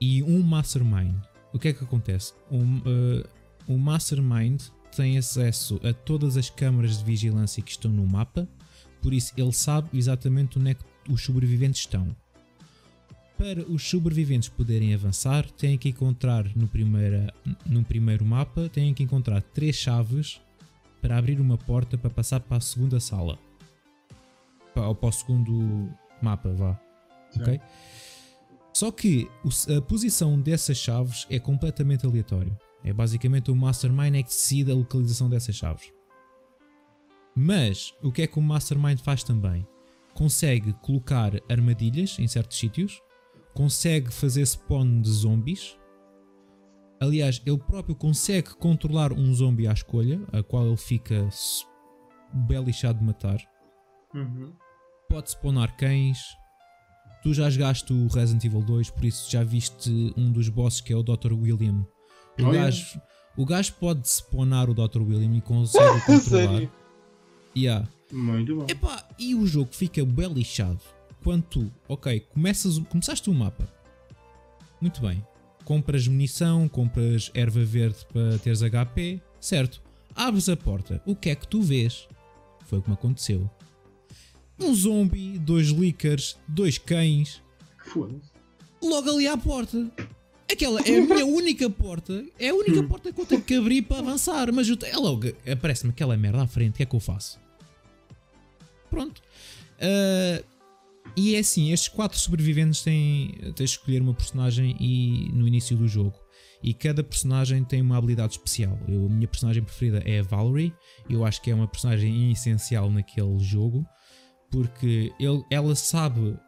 e um mastermind. O que é que acontece? Um, uh, um mastermind tem acesso a todas as câmaras de vigilância que estão no mapa, por isso ele sabe exatamente onde é que os sobreviventes estão. Para os sobreviventes poderem avançar, têm que encontrar no, primeira, no primeiro mapa, têm que encontrar três chaves para abrir uma porta para passar para a segunda sala. Ou para o segundo mapa, vá. Ok? Só que a posição dessas chaves é completamente aleatório. É basicamente o Mastermind é que decide a localização dessas chaves. Mas o que é que o Mastermind faz também? Consegue colocar armadilhas em certos sítios, consegue fazer spawn de zombies. Aliás, ele próprio consegue controlar um zombie à escolha, a qual ele fica bem lixado de matar. Uhum. Pode spawnar cães. Tu já jogaste o Resident Evil 2, por isso já viste um dos bosses que é o Dr. William o, gajo, o gajo pode spawnar o Dr. William e consegue controlar. Yeah. Muito bom. Epá, e o jogo fica bem lixado quando tu, ok, começas, começaste o mapa. Muito bem. Compras munição, compras erva verde para teres HP, certo? Abres a porta. O que é que tu vês? Foi o que me aconteceu. Um zombie, dois lickers, dois cães. Foda-se. Logo ali à porta. Aquela é a minha única porta, é a única porta que eu tenho que abrir para avançar. Mas eu, é logo, aparece-me aquela merda à frente, o que é que eu faço? Pronto. Uh, e é assim: estes quatro sobreviventes têm, têm de escolher uma personagem e, no início do jogo. E cada personagem tem uma habilidade especial. Eu, a minha personagem preferida é a Valerie. Eu acho que é uma personagem essencial naquele jogo. Porque ele, ela sabe,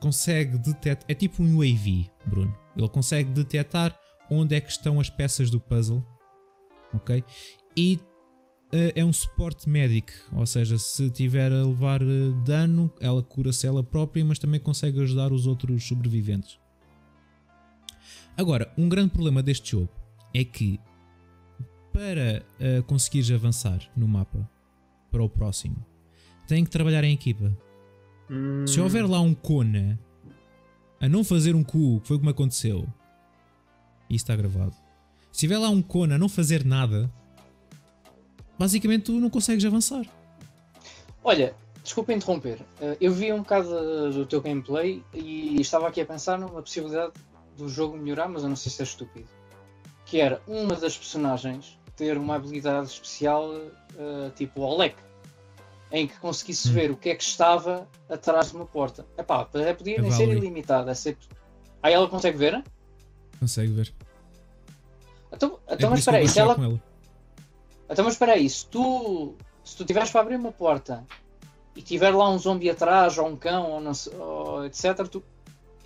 consegue detectar. É tipo um UAV, Bruno ele consegue detectar onde é que estão as peças do puzzle, ok? E é um suporte médico, ou seja, se tiver a levar dano, ela cura-se ela própria, mas também consegue ajudar os outros sobreviventes. Agora, um grande problema deste jogo é que para uh, conseguires avançar no mapa para o próximo, tem que trabalhar em equipa. Hum. Se houver lá um Kona a não fazer um cu, que foi como aconteceu, isso está gravado. Se tiver lá um Kona a não fazer nada, basicamente tu não consegues avançar. Olha, desculpa interromper. Eh, eu vi um bocado do teu gameplay e estava aqui a pensar numa possibilidade do jogo melhorar, mas eu não sei se é estúpido. Que era uma das personagens ter uma habilidade especial uh, tipo Olek, em que conseguisse ver o que é que estava atrás de uma porta. Epá, podia nem ser ilimitado. É ser... Aí ela consegue ver? Consegue ver. Então, então é mas espera aí, se ela... Então, mas espera aí, se tu, se tu tiveres para abrir uma porta e tiver lá um zombie atrás, ou um cão, ou, não, ou etc., tu,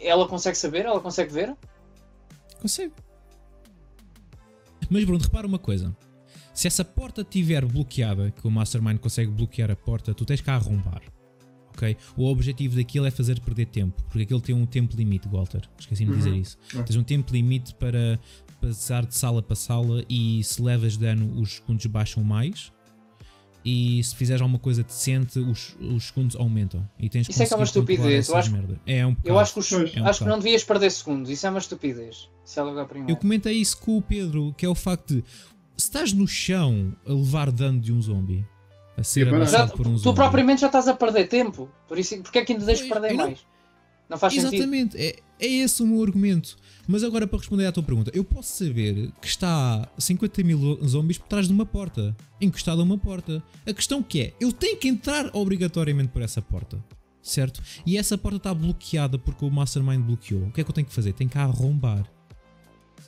ela consegue saber? Ela consegue ver? Consegue. Mas Bruno, repara uma coisa. Se essa porta estiver bloqueada, que o Mastermind consegue bloquear a porta, tu tens que arrombar. Ok? O objetivo daquilo é fazer perder tempo, porque aquilo tem um tempo limite, Walter. Esqueci-me de dizer uhum. isso. Uhum. Tens um tempo limite para passar de sala para sala e se levas dano, os segundos baixam mais e se fizeres alguma coisa decente, os, os segundos aumentam. E tens isso é que é uma estupidez. Eu acho, é um eu acho, que, os, é um acho que não devias perder segundos. Isso é uma estupidez. Se é logo a primeira. Eu comentei isso com o Pedro, que é o facto de se estás no chão a levar dano de um zombie, a ser abraçado por um tu zombie. Tu propriamente já estás a perder tempo. Por isso, porque é que ainda deixas perder mais? Não faz Exatamente, sentido. É, é esse o meu argumento. Mas agora, para responder à tua pergunta, eu posso saber que está 50 mil zombies por trás de uma porta, encostado a uma porta. A questão que é, eu tenho que entrar obrigatoriamente por essa porta, certo? E essa porta está bloqueada porque o Mastermind bloqueou. O que é que eu tenho que fazer? Tenho que arrombar.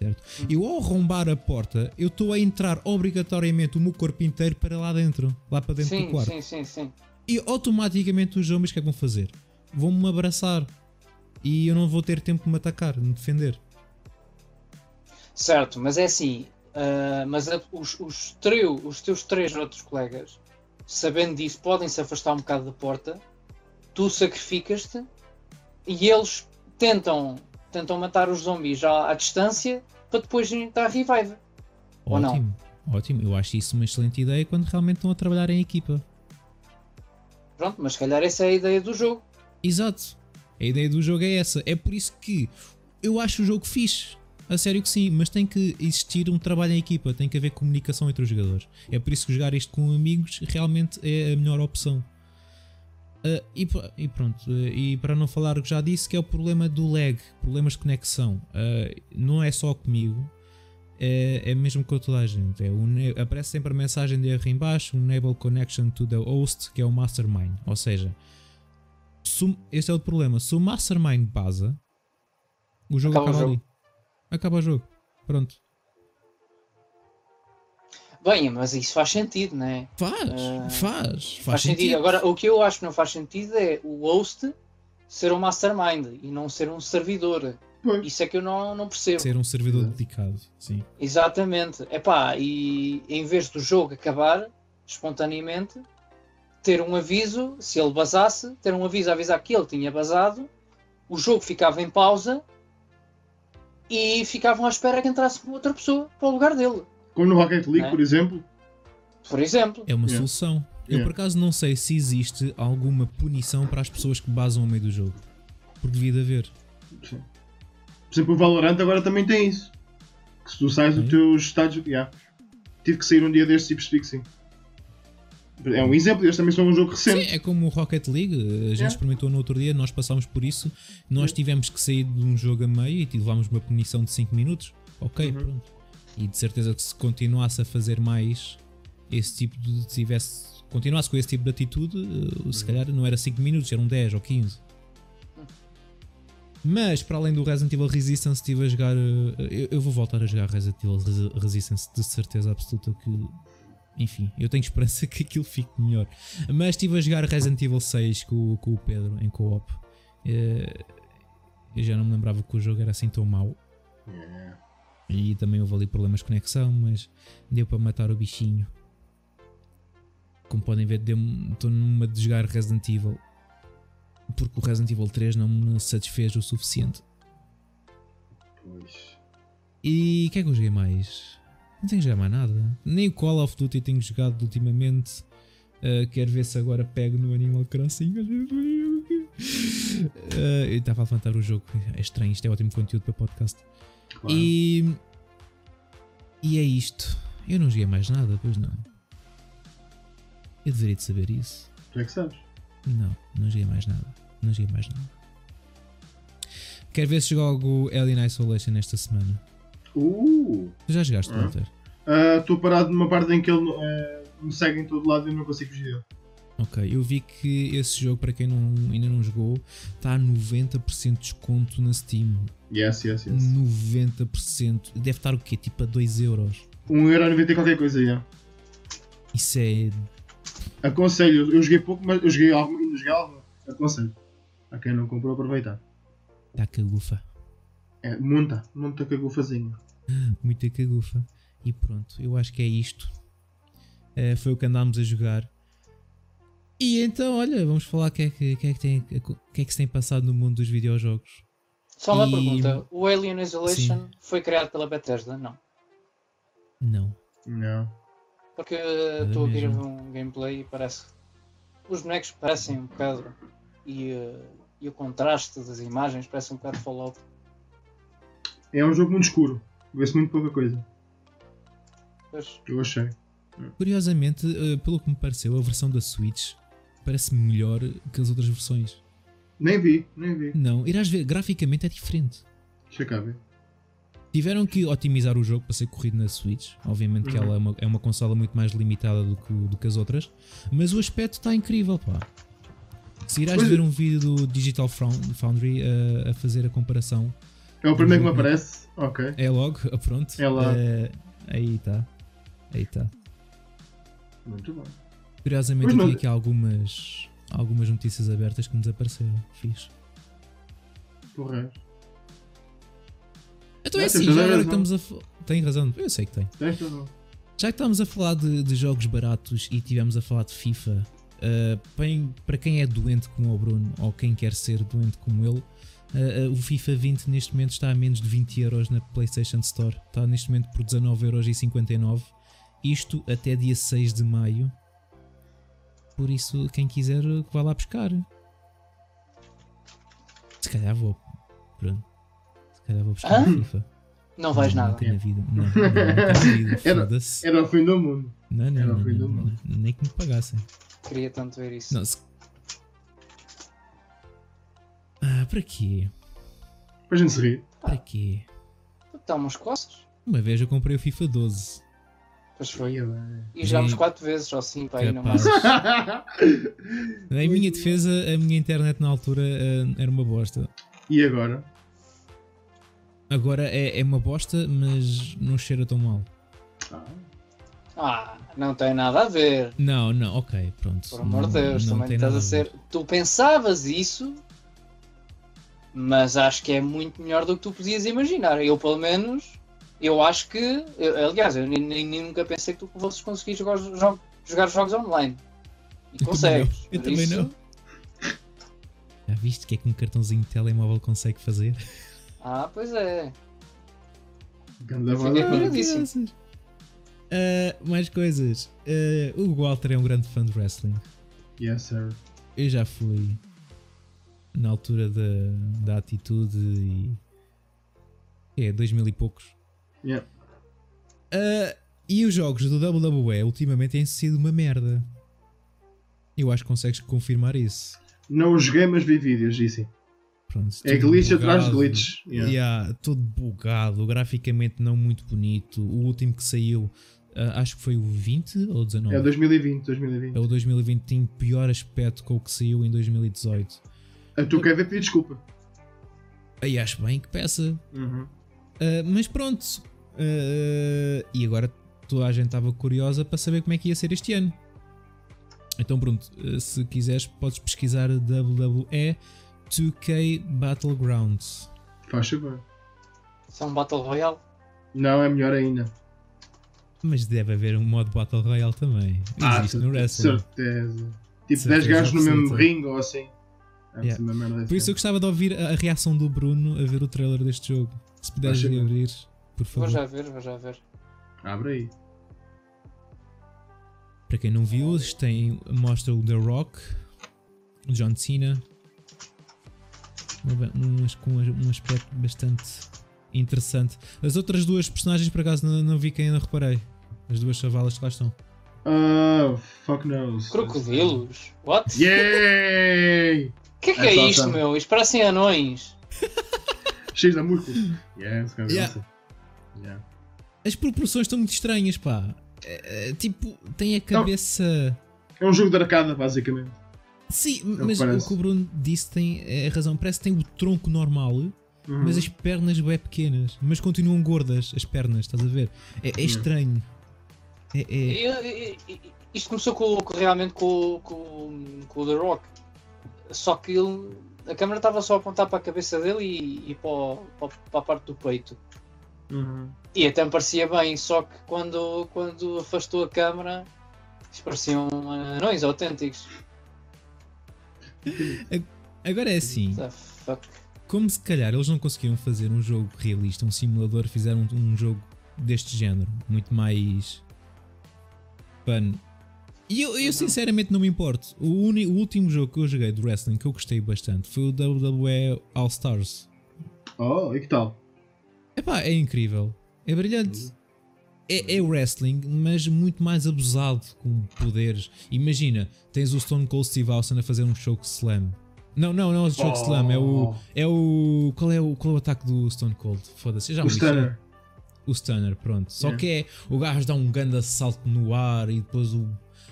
Certo? Eu ao arrombar a porta, eu estou a entrar obrigatoriamente o meu corpo inteiro para lá dentro, lá para dentro sim, do quarto. Sim, sim, sim. E automaticamente os zombies o que é que vão fazer? Vão-me abraçar e eu não vou ter tempo de me atacar, de me defender. Certo, mas é assim, uh, mas a, os, os, trio, os teus três outros colegas, sabendo disso, podem se afastar um bocado da porta, tu sacrificas-te e eles tentam, tentam matar os zombies já à distância para depois entrar revive. Ótimo, ou não? Ótimo, eu acho isso uma excelente ideia quando realmente estão a trabalhar em equipa. Pronto, mas se calhar essa é a ideia do jogo. Exato. A ideia do jogo é essa. É por isso que eu acho o jogo fixe. A sério que sim, mas tem que existir um trabalho em equipa, tem que haver comunicação entre os jogadores. É por isso que jogar isto com amigos realmente é a melhor opção. Uh, e, e, pronto, uh, e para não falar o que já disse, que é o problema do lag, problemas de conexão. Uh, não é só comigo, é, é mesmo com toda a gente. É aparece sempre a mensagem de erro em baixo, Enable Connection to the Host, que é o Mastermind. Ou seja, esse é o problema. Se o Mastermind baza, o jogo acaba, acaba o jogo. ali acaba o jogo. Pronto. Bem, mas isso faz sentido, não é? Faz, uh, faz, faz, faz sentido. sentido. Agora, o que eu acho que não faz sentido é o host ser um mastermind e não ser um servidor. Pois. Isso é que eu não, não percebo. Ser um servidor dedicado, sim. Exatamente. Epá, e em vez do jogo acabar espontaneamente, ter um aviso, se ele basasse, ter um aviso a avisar que ele tinha basado, o jogo ficava em pausa e ficavam à espera que entrasse outra pessoa para o lugar dele. Como no Rocket League, é? por exemplo? Por exemplo. É uma yeah. solução. Eu yeah. por acaso não sei se existe alguma punição para as pessoas que basam ao meio do jogo. Porque devia de haver. Sim. Por exemplo, o Valorant agora também tem isso. Que se tu sais é? do teu estado. Yeah. Tive que sair um dia destes e percebi que sim. É um exemplo, este também são um jogo recente. Sim, é como o Rocket League, a gente é. experimentou no outro dia, nós passámos por isso, nós tivemos que sair de um jogo a meio e levámos uma punição de 5 minutos. Ok, uhum. pronto. E de certeza que se continuasse a fazer mais esse tipo de. tivesse, continuasse com esse tipo de atitude, uhum. se calhar não era 5 minutos, eram 10 ou 15. Mas para além do Resident Evil Resistance, estive a jogar. Eh, eu, eu, vou voltar a jogar Resident Evil Resistance de certeza absoluta que enfim, eu tenho esperança que aquilo fique melhor. Mas estive a jogar Resident Evil 6 com, com o Pedro em co-op. Eh, eu já não me lembrava que o jogo era assim tão mau. Yeah. E também houve ali problemas de conexão, mas deu para matar o bichinho. como podem ver, estou numa de jogar Resident Evil porque o Resident Evil 3 não me satisfez o suficiente. Pois. E o que é que eu joguei mais? Não tenho jogado mais nada. Nem o Call of Duty tenho jogado ultimamente. Uh, quero ver se agora pego no Animal Crossing. Uh, eu estava a levantar o jogo. É estranho, isto é ótimo conteúdo para podcast. Claro. E. E é isto. Eu não joguei mais nada, pois não. Eu deveria de saber isso. Tu é que sabes? Não, não joguei mais nada. Não joguei mais nada. Quero ver se jogo Alien Isolation esta semana. Uh! Tu já jogaste, uh. Walter? Estou uh, parado numa parte em que ele uh, me segue em todo lado e eu não consigo fugir dele. Ok, eu vi que esse jogo, para quem não, ainda não jogou, está a 90% de desconto na Steam. Yes, yes, yes. 90%. Deve estar o quê? Tipo a 2 euros. 1,90€ qualquer coisa, já. Isso é. Aconselho, eu joguei pouco, mas eu joguei algo, ainda joguei algo. Aconselho. A quem não comprou, aproveitar. Está cagufa. É, muita, muita cagufazinha. Muita cagufa. E pronto, eu acho que é isto. É, foi o que andámos a jogar. E então, olha, vamos falar o que, é que, que, é que, tem, que é que se tem passado no mundo dos videojogos. Só uma e... pergunta: o Alien Isolation Sim. foi criado pela Bethesda? Não. Não. Não. Porque estou a ver um gameplay e parece. Os bonecos parecem um bocado. E, uh, e o contraste das imagens parece um bocado Fallout. É um jogo muito escuro. Vê-se muito pouca coisa. Pois. Eu achei. Curiosamente, uh, pelo que me pareceu, a versão da Switch parece melhor que as outras versões. Nem vi, nem vi. Não, irás ver, graficamente é diferente. Deixa cá ver. Tiveram que otimizar o jogo para ser corrido na Switch. Obviamente uhum. que ela é uma, é uma consola muito mais limitada do que, do que as outras. Mas o aspecto está incrível, pá. Se irás pois ver um vídeo do Digital Foundry uh, a fazer a comparação. É o primeiro que me aparece? Ok. É logo, pronto. É lá. Uh, aí está. Aí está. Muito bom. Curiosamente, aqui, aqui algumas, algumas notícias abertas que me desapareceram. Fiz. Porra. Então é assim, já agora que estamos a. Tem razão, eu sei que tem. Já que estamos a falar de, de jogos baratos e tivemos a falar de FIFA, uh, para quem é doente como o Bruno ou quem quer ser doente como ele, uh, uh, o FIFA 20 neste momento está a menos de 20 euros na PlayStation Store. Está neste momento por 19,59€. Isto até dia 6 de maio. Por isso, quem quiser, vá lá buscar. Se calhar vou. Pronto. Se calhar vou buscar FIFA. Não vais nada. Não, vida. Não, não, vida. era, era o fim do mundo. Não, não, era não, o fim do mundo. Nem que me pagassem. Queria tanto ver isso. Não, se... Ah, para quê? Para a gente se rir. Para quê? Está umas costas. Uma vez eu comprei o FIFA 12. Pois foi. E jogámos 4 vezes ou 5 aí não Em minha defesa, a minha internet na altura uh, era uma bosta. E agora? Agora é, é uma bosta, mas não cheira tão mal. Ah. ah, não tem nada a ver. Não, não, ok, pronto. Por amor de Deus, não também estás a ser. Tu pensavas isso, mas acho que é muito melhor do que tu podias imaginar. Eu, pelo menos, eu acho que, eu, aliás, eu nem, nem, nunca pensei que tu fosses conseguir jogar, jogar, jogar jogos online. E eu consegues. Eu também isso... não. Já viste o que é que um cartãozinho de telemóvel consegue fazer? Ah, pois é. Uh, mais coisas. Uh, o Walter é um grande fã de wrestling. Yes, sir. Eu já fui na altura da, da atitude e. É, dois mil e poucos. Yeah. Uh, e os jogos do WWE ultimamente têm sido uma merda. Eu acho que consegues confirmar isso. Não joguei, mas vi vídeos, disse. Pronto, é glitch atrás de glitch. Yeah. Yeah, todo bugado, graficamente não muito bonito. O último que saiu, uh, acho que foi o 20 ou 19? É o 2020, 2020. É o 2020 tem pior aspecto com o que saiu em 2018. A tu quer ver pedir desculpa. Aí acho bem que peça. Uhum. Uh, mas pronto, Uh, e agora toda a gente estava curiosa para saber como é que ia ser este ano. Então pronto, uh, se quiseres podes pesquisar WWE 2K Battlegrounds. Faz favor. São Battle Royale? Não, é melhor ainda. Mas deve haver um modo Battle Royale também. Ah, Existe no wrestling. certeza. Tipo, Certeza 10 gajos no mesmo ringue ou assim. É Yeah. Por isso eu gostava de ouvir a, a reação do Bruno a ver o trailer deste jogo. Se puderes abrir, por Vou favor. já ver, vou já ver. Abre aí. Para quem não viu, isto tem, mostra o The Rock, o John Cena, com um aspecto bastante interessante. As outras duas personagens, por acaso, não, não vi quem ainda reparei. As duas chavalas que lá estão. Ah, fuck knows. Crocodilos? What? Yay! O que é que É é isto, meu? Isto parecem anões. Cheios de músculos. Yeah, Yeah. Yeah. As proporções estão muito estranhas, pá. É, é, tipo, tem a cabeça. É um jogo de arcada, basicamente. Sim, que mas parece. o que o Bruno disse tem é a razão. Parece que tem o tronco normal, Uhum. mas as pernas bem pequenas. Mas continuam gordas as pernas, estás a ver? É, é estranho. É, é- isto começou com, com- realmente com, com, com o The Rock. Só que ele, a câmera estava só a apontar para a cabeça dele e, e para, o- para a parte do peito. Uhum. E até me parecia bem, só que quando, quando afastou a câmera, isto pareciam anões autênticos. Agora é assim. Como se calhar eles não conseguiam fazer um jogo realista, um simulador, fizeram um, um jogo deste género, muito mais fun. E eu, eu sinceramente não me importo. O, uni- o último jogo que eu joguei de wrestling que eu gostei bastante foi o WWE All Stars. Oh, e que tal? Epá, é incrível. É brilhante. É, é wrestling, mas muito mais abusado com poderes. Imagina, tens o Stone Cold Steve Austin a fazer um choke slam. Não, não, não é o choke Oh. slam, é o. É o. Qual é o, qual é o ataque do Stone Cold? Foda-se, eu já O me lixei. Stunner. O Stunner, pronto. Só Yeah. que é. O gajo dá um grande salto no ar e depois o,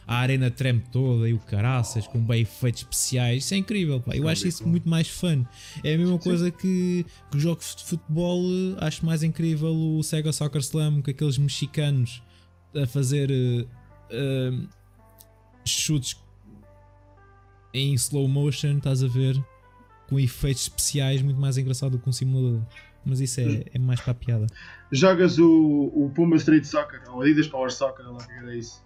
a arena treme toda e o caraças com bem efeitos especiais. Isso é incrível, pá. Eu acho isso muito mais fun. É a mesma coisa que, que os jogos de futebol. eh, Acho mais incrível o Sega Soccer Slam com aqueles mexicanos a fazer eh, eh, chutes em slow motion, estás a ver? Com efeitos especiais, muito mais engraçado do que um simulador. Mas isso é, é mais para a piada. Jogas o, o Puma Street Soccer, ou Adidas Power Soccer, lá o que é isso.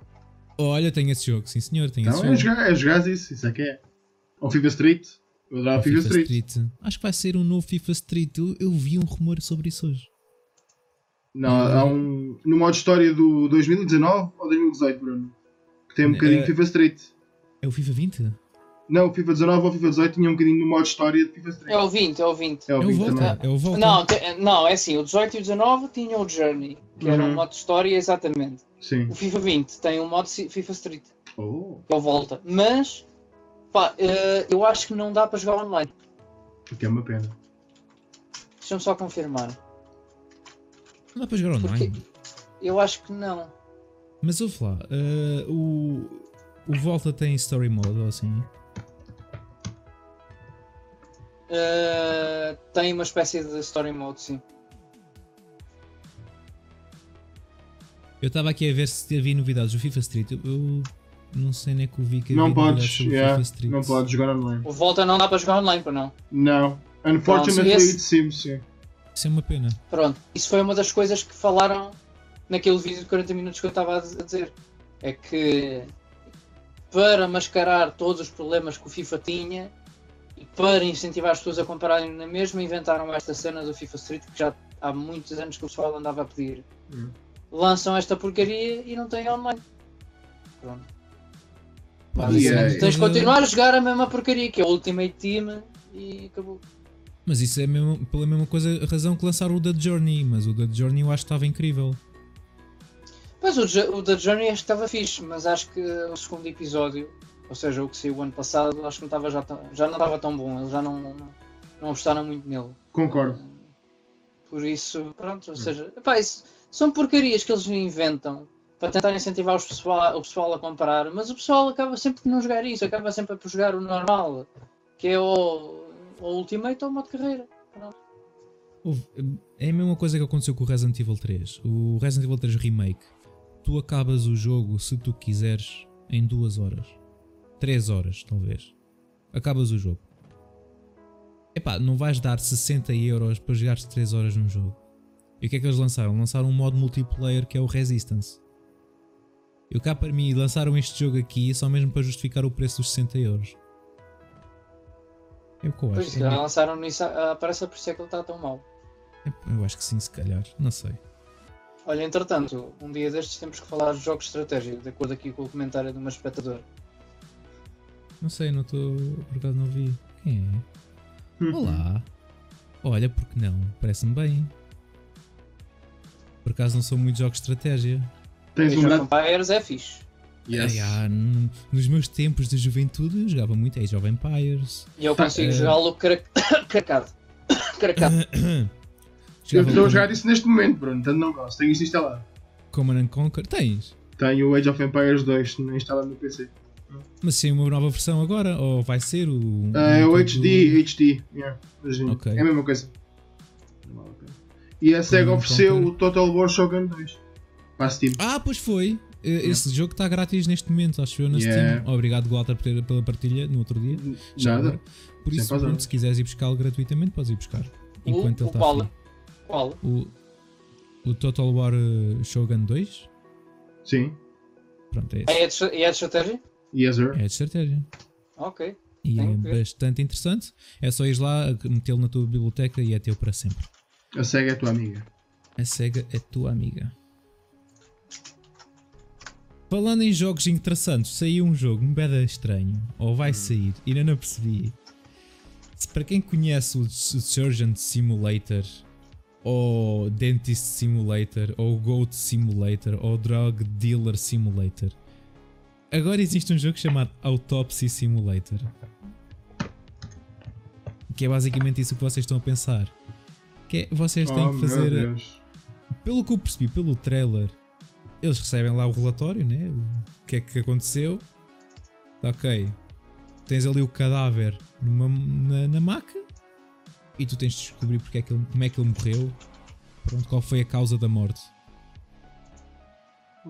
Olha, tenho esse jogo, sim senhor, tenho Então esse é jogo. jogar, é jogar isso, isso é que é. Ou FIFA Street. Eu adorava O FIFA, Street. Acho que vai ser um novo FIFA Street. Eu, eu vi um rumor sobre isso hoje. Não, há um. No modo história do 2019 ou 2018, Bruno? Que tem um bocadinho de É- FIFA Street. É o FIFA 20? Não, o FIFA 19 ou o FIFA 18 tinha um bocadinho no modo história de FIFA Street. É o 20, é o 20. É o 20 Volta. também. É o Volta. Não, não, é assim, o 18 e o 19 tinham o Journey, que era um Uhum. modo história exatamente. Sim. O FIFA 20 tem um modo FIFA Street, Oh, que é o Volta. Mas, pá, eh, eu acho que não dá para jogar online. o que é uma pena. Deixa-me só confirmar. Não dá para jogar online. Eu acho que não. Mas ouve lá, eh, o, o Volta tem Story Mode ou assim? Eh, tem uma espécie de story mode, sim. Eu estava aqui a ver se havia novidades do FIFA Street. Eu, eu não sei nem que eu vi que Não podes, o yeah, FIFA Street. não podes jogar online. O Volta não dá para jogar online, para não. Não. Unfortunately, esse- it seems, sim. Isso é uma pena. Pronto, isso foi uma das coisas que falaram naquele vídeo de 40 minutos que eu estava a dizer. É que para mascarar todos os problemas que o FIFA tinha e para incentivar as pessoas a comprarem na mesma, inventaram esta cena do FIFA Street que já há muitos anos que o pessoal andava a pedir. Hum. Lançam esta porcaria e não tem online. Pronto. É Tens de continuar a jogar a mesma porcaria que é o Ultimate Team e acabou. Mas isso é mesmo, pela mesma coisa, a razão que lançaram o The Journey. Mas o The Journey eu acho que estava incrível. Pois o, o The Journey acho que estava fixe, mas acho que o segundo episódio, ou seja, o que saiu o ano passado, acho que não estava já, tão- já não estava tão bom, eles já não, não, não apostaram muito nele. Concordo. Por isso, pronto, ou seja, epá, isso são porcarias que eles inventam para tentar incentivar os pessoal, o pessoal a comprar, mas o pessoal acaba sempre por não jogar isso, acaba sempre por jogar o normal, que é o, o Ultimate ou o modo carreira. Pronto. É a mesma coisa que aconteceu com o Resident Evil 3. O Resident Evil 3 Remake. Tu acabas o jogo, se tu quiseres, em duas horas. Três horas, talvez. Acabas o jogo. Epá, não vais dar 60 euros para jogares 3 horas num jogo. E o que é que eles lançaram? Lançaram um modo multiplayer que é o Resistance. Eu cá para mim lançaram este jogo aqui só mesmo para justificar o preço dos 60 euros. É o que eu Pois acho. se calhar lançaram nisso, ah, parece por isso é que ele está tão mal. Eu acho que sim, se calhar. Não sei. Olha, entretanto, um dia destes temos que falar de jogos de estratégia, de acordo aqui com o comentário de uma espectadora. Não sei, não estou. Por acaso não vi. Quem é? Uhum. Olá. Olha, porque não? Parece-me bem. Por acaso não são muitos jogos de estratégia. Tens Age um of grande. Empires é fixe. Yes. Ai, ah, nos meus tempos de juventude eu jogava muito Age of Empires. E eu consigo Eh. jogá-lo cra- cracado. cracado. Eu estou a jogar isso neste momento, Bruno, tanto não gosto. Tenho isto instalado. Command and Conquer. Tens? Tenho o Age of Empires 2 instalado no PC. Mas sem uma nova versão agora? Ou vai ser o. Ah, é o do- HD, HD. Yeah, imagina. Ok. É a mesma coisa. E a SEGA Command ofereceu o Total War Shogun 2 para a Steam. Ah, pois foi. Eh, Esse jogo está grátis neste momento, acho eu, na Yeah. Steam. Obrigado, Walter, pela partilha no outro dia. Já Nada. Por isso, pronto, se quiseres ir buscá-lo gratuitamente, podes ir buscar. O, Enquanto ele o está qual? Qual? O, o Total War eh, Shogun 2. Sim. Pronto, é esse. É estra- é de estratégia? Yes, sir. É de estratégia. Ok. E Tenho é ver. bastante interessante. É só ir lá, metê-lo na tua biblioteca e é teu para sempre. A SEGA é a tua amiga. A SEGA é tua amiga. Falando em jogos interessantes, saiu um jogo um beda estranho. Ou vai sair, ainda não percebi. Se para quem conhece o Surgeon Simulator, ou Dentist Simulator, ou Goat Simulator, ou Drug Dealer Simulator, agora existe um jogo chamado Autopsy Simulator. Que é basicamente isso que vocês estão a pensar. Que é, vocês têm oh, que fazer Deus. pelo que eu percebi pelo trailer, eles recebem lá o relatório, né? O que é que aconteceu? Ok. Tens ali o cadáver numa, na, na maca e tu tens de descobrir porque é que ele, como é que ele morreu. Pronto, qual foi a causa da morte.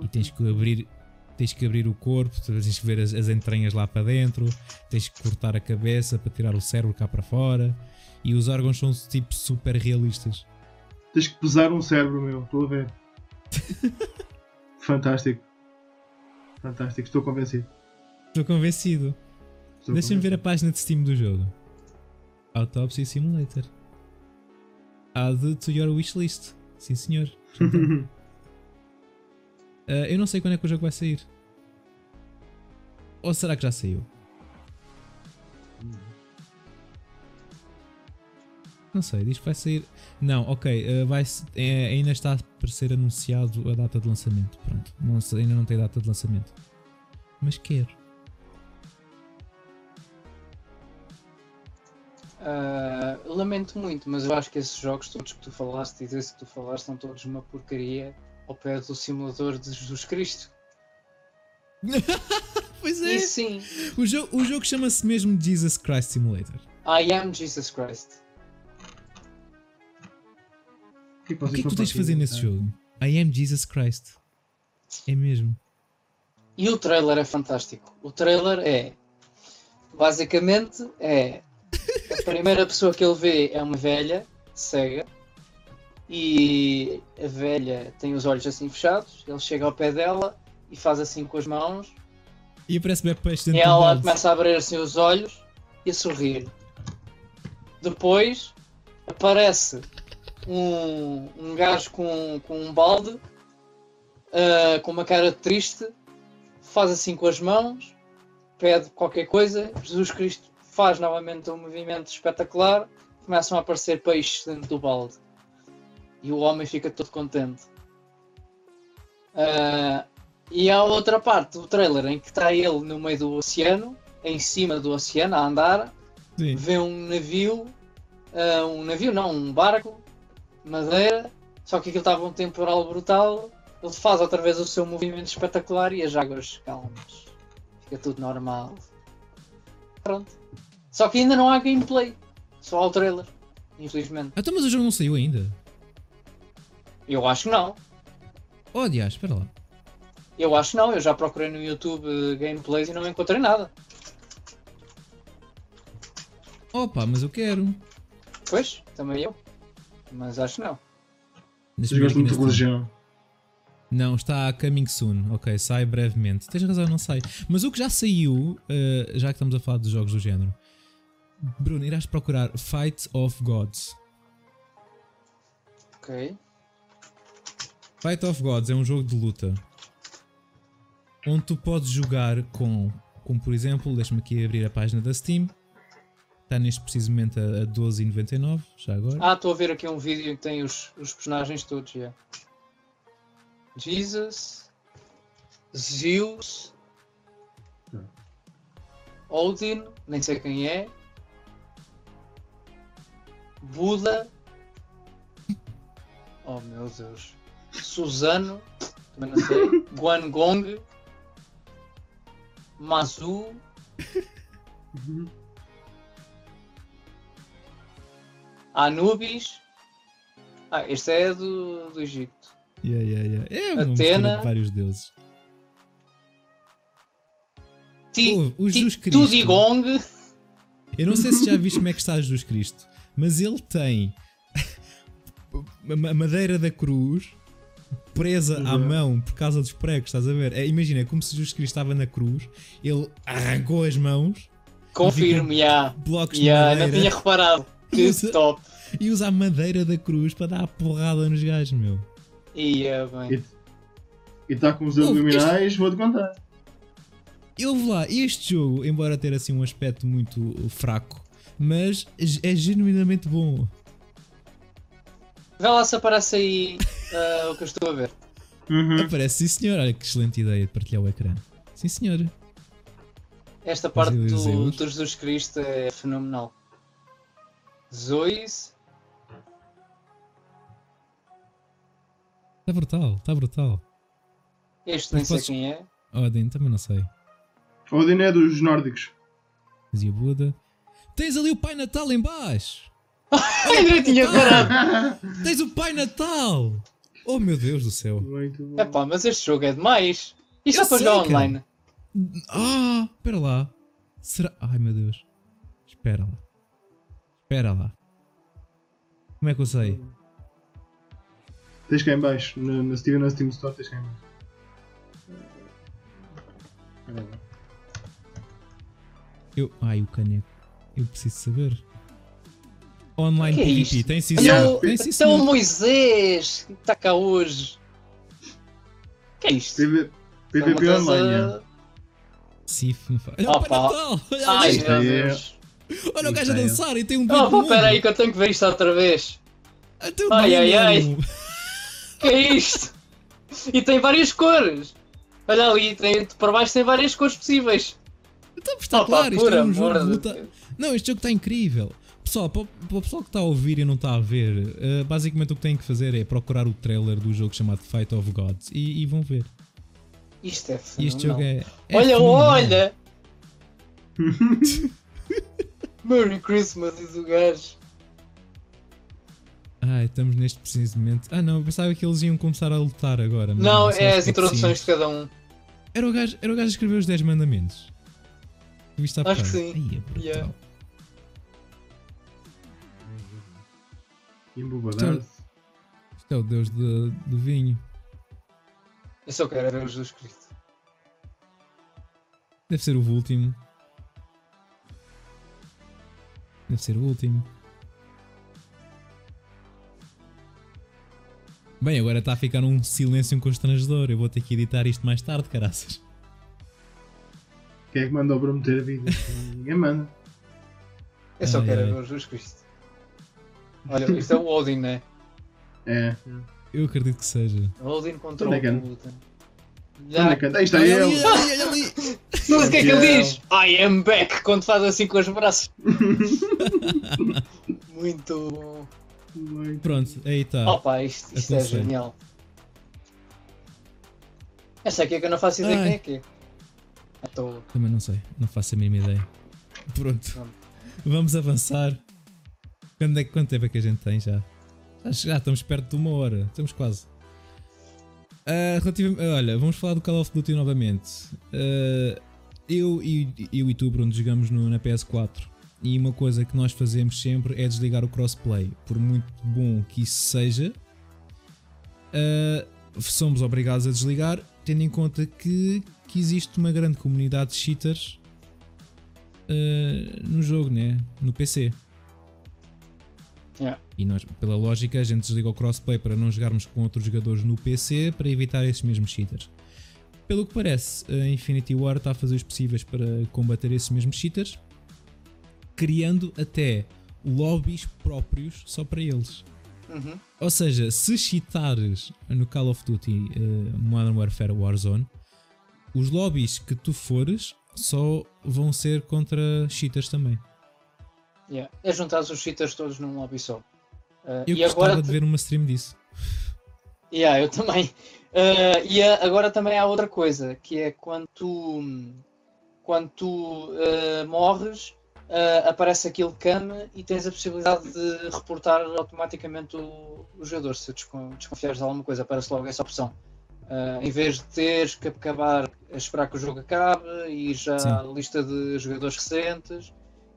E tens que abrir. Tens que abrir o corpo, tens que ver as, as entranhas lá para dentro, tens que cortar a cabeça para tirar o cérebro cá para fora. E os órgãos são tipo super realistas. Tens que pesar um cérebro, meu. Estou a ver. Fantástico. Fantástico. Estou convencido. Estou convencido. Deixa-me ver a página de Steam do jogo. Autopsy Simulator. Add to your wishlist. Sim, senhor. Ah, eu não sei quando é que o jogo vai sair. Ou será que já saiu? Não sei, diz que vai sair. Não, ok, ah, vai, é, ainda está para ser anunciado a data de lançamento. Pronto, não ainda não tem data de lançamento. Mas quero. Ah, lamento muito, mas eu acho que esses jogos todos que tu falaste e desse que tu falaste são todos uma porcaria ao pé do simulador de Jesus Cristo. Pois E sim, O jogo, o jogo chama-se mesmo Jesus Christ Simulator. I am Jesus Christ. O que é que O vocês que é que tu tens de fazer nesse jogo? I am Jesus Christ. É mesmo. E o trailer é fantástico. O trailer é basicamente é a primeira pessoa que ele vê é uma velha cega e a velha tem os olhos assim fechados. Ele chega ao pé dela e faz assim com as mãos E aparece bem peixe e dentro ela balde. começa a abrir assim os olhos e a sorrir. Depois aparece um, um gajo com, com um balde ah, com uma cara triste, faz assim com as mãos, pede qualquer coisa, Jesus Cristo faz novamente um movimento espetacular, começam a aparecer peixes dentro do balde. E o homem fica todo contente. Ah, e há outra parte do trailer em que está ele no meio do oceano, em cima do oceano, a andar, Sim. vê um navio, ah, um navio não, um barco, madeira, só que aquilo estava um temporal brutal, ele faz outra vez o seu movimento espetacular e as águas calmas. Fica tudo normal. Pronto. Só que ainda não há gameplay, só há o trailer, infelizmente. Ah, Então, mas o jogo não saiu ainda. Eu acho que não. Oh, aliás, espera lá. Eu acho não, eu já procurei no YouTube eh, gameplays e não encontrei nada. Opa, mas eu quero. Pois, também eu. Mas acho não. Gostam aqui muito. Não, está a coming soon. Ok, sai brevemente. Tens razão, não sai. Mas o que já saiu, uh, já que estamos a falar de jogos do género, Bruno, irás procurar Fight of Gods. Ok. Fight of Gods é um jogo de luta onde tu podes jogar com, como por exemplo, deixa-me aqui abrir a página da Steam. Está neste preciso momento a, a 12,99, já agora. Ah, estou a ver aqui um vídeo que tem os, os personagens todos, já. Jesus, Zeus, Odin, nem sei quem é, Buda, oh meu Deus, Suzano, também não sei, Guangong, Mazu, Anubis. Ah, este é do, do Egito. Yeah, yeah, yeah. É Atena. de vários deuses. Ti, Oh, o ti, Jesus Cristo. Tudigong. Eu não sei se já viste como é que está Jesus Cristo, mas ele tem a madeira da cruz presa à Uhum. mão por causa dos pregos, estás a ver? É, imagina, é como se Jesus Cristo estava na cruz, ele arrancou as mãos, Confirmo, já. blocos de Já, não madeira tinha reparado. Que Usa- top. e usa a madeira da cruz para dar a porrada nos gajos, meu. Ia bem. E está com os abdominais, vou-te contar. Eu vou lá, este jogo, embora ter assim um aspecto muito fraco, mas é genuinamente bom. Vê lá se aparece aí ah, o que eu estou a ver. Uhum. Aparece, sim senhor, olha que excelente ideia de partilhar o ecrã. Sim senhor. Esta parte do, do Jesus Cristo é fenomenal. Zeus. Está brutal, está brutal. Este nem Mas sei quem é. Odin, também não sei. Odin é dos nórdicos. Dizia Buda. Tens ali o Pai Natal em baixo! Ainda não tinha parado. Tens o Pai Natal! Oh meu Deus do céu! Muito bom. Epá, mas este jogo é demais. Isto é para jogar online. Ah, espera lá. Será. Ai meu Deus. Espera lá. Espera lá. Como é que eu sei? Tens cá em baixo. Na, na Steam, na Steam Store tens cá em baixo. Eu. Ai, o caneco. Eu preciso saber. Online Que é PvP. isto? Tem sim, senhor. Tem sim, Então o senhor. Moisés que está cá hoje. que é isto? PV, É PVP online. é. Sif, não faz. Olha o Pai Opa. Natal! Olha Ai ali! Isto meu é- Deus. Olha o gajo a Isto é- dançar e tem um dedo Oh, pá, pera aí que eu tenho que ver isto outra vez. Ah, Ai, ai, ai. que é isto? E tem várias cores. Olha ali, tem, por baixo tem várias cores possíveis. Então, está Opa, claro, isto por é um jogo de luta. Não, este jogo está incrível. Pessoal, para o, para o pessoal que está a ouvir e não está a ver, eh, basicamente o que têm que fazer é procurar o trailer do jogo chamado Fight of Gods e, e vão ver. Isto é E este jogo fenomenal. é. é olha, fenomenal. olha! Merry Christmas, diz o gajo. Ai, estamos neste preciso momento. Ah, não, eu pensava que eles iam começar a lutar agora. Não, só é os as introduções de cada um. Era o gajo, era o gajo a escrever os 10 mandamentos. Viste Acho que sim. Ai, é brutal. Yeah. Isto é o deus de- do vinho. Eu só quero ver o Jesus Cristo. Deve ser o último. Deve ser o último. Bem, agora está a ficar um silêncio constrangedor. Eu vou ter que editar isto mais tarde, caraças. Quem é que mandou prometer a vida? Ninguém manda. Eu só Ai, quero ai. ver o Jesus Cristo. Olha, isto é o Odin, né? É. Eu acredito que seja. Odin contra Onde é o. Onde é? Aí está ele. olha ali, sei o que é que ele diz. I am back quando faz assim com os braços. Muito bom. Pronto, aí está. Opa, isto, isto é genial. Esta aqui é que eu não faço ideia Ai. quem é que é. Também não sei, não faço a mínima ideia. Pronto, Pronto. vamos avançar. Quando é, quanto tempo é que a gente tem já? Já, estamos perto de uma hora, estamos quase. Ah, relativa- olha, vamos falar do Call of Duty novamente. Ah, eu, e, eu e tu, Bruno, jogamos no- na PS4 e uma coisa que nós fazemos sempre é desligar o crossplay. Por muito bom que isso seja, ah, somos obrigados a desligar, tendo em conta que, que existe uma grande comunidade de cheaters uh, no jogo, né? no PC. Yeah. E nós, pela lógica, a gente desliga o crossplay para não jogarmos com outros jogadores no PC para evitar esses mesmos cheaters. Pelo que parece, a Infinity War está a fazer os possíveis para combater esses mesmos cheaters, criando até lobbies próprios só para eles. Uhum. Ou seja, se cheatares no Call of Duty uh, Modern Warfare Warzone, os lobbies que tu fores só vão ser contra cheaters também. Yeah. É juntar os cheaters todos num lobby só. Uh, eu e gostava agora de ver uma stream disso. Yeah, eu também. Uh, e a, agora também há outra coisa, que é quando tu, quando tu uh, morres, uh, aparece aquele cam e tens a possibilidade de reportar automaticamente o, o jogador. Se desconfiares de alguma coisa, aparece logo essa opção. em vez de teres que acabar a esperar que o jogo acabe e já Sim. a lista de jogadores recentes,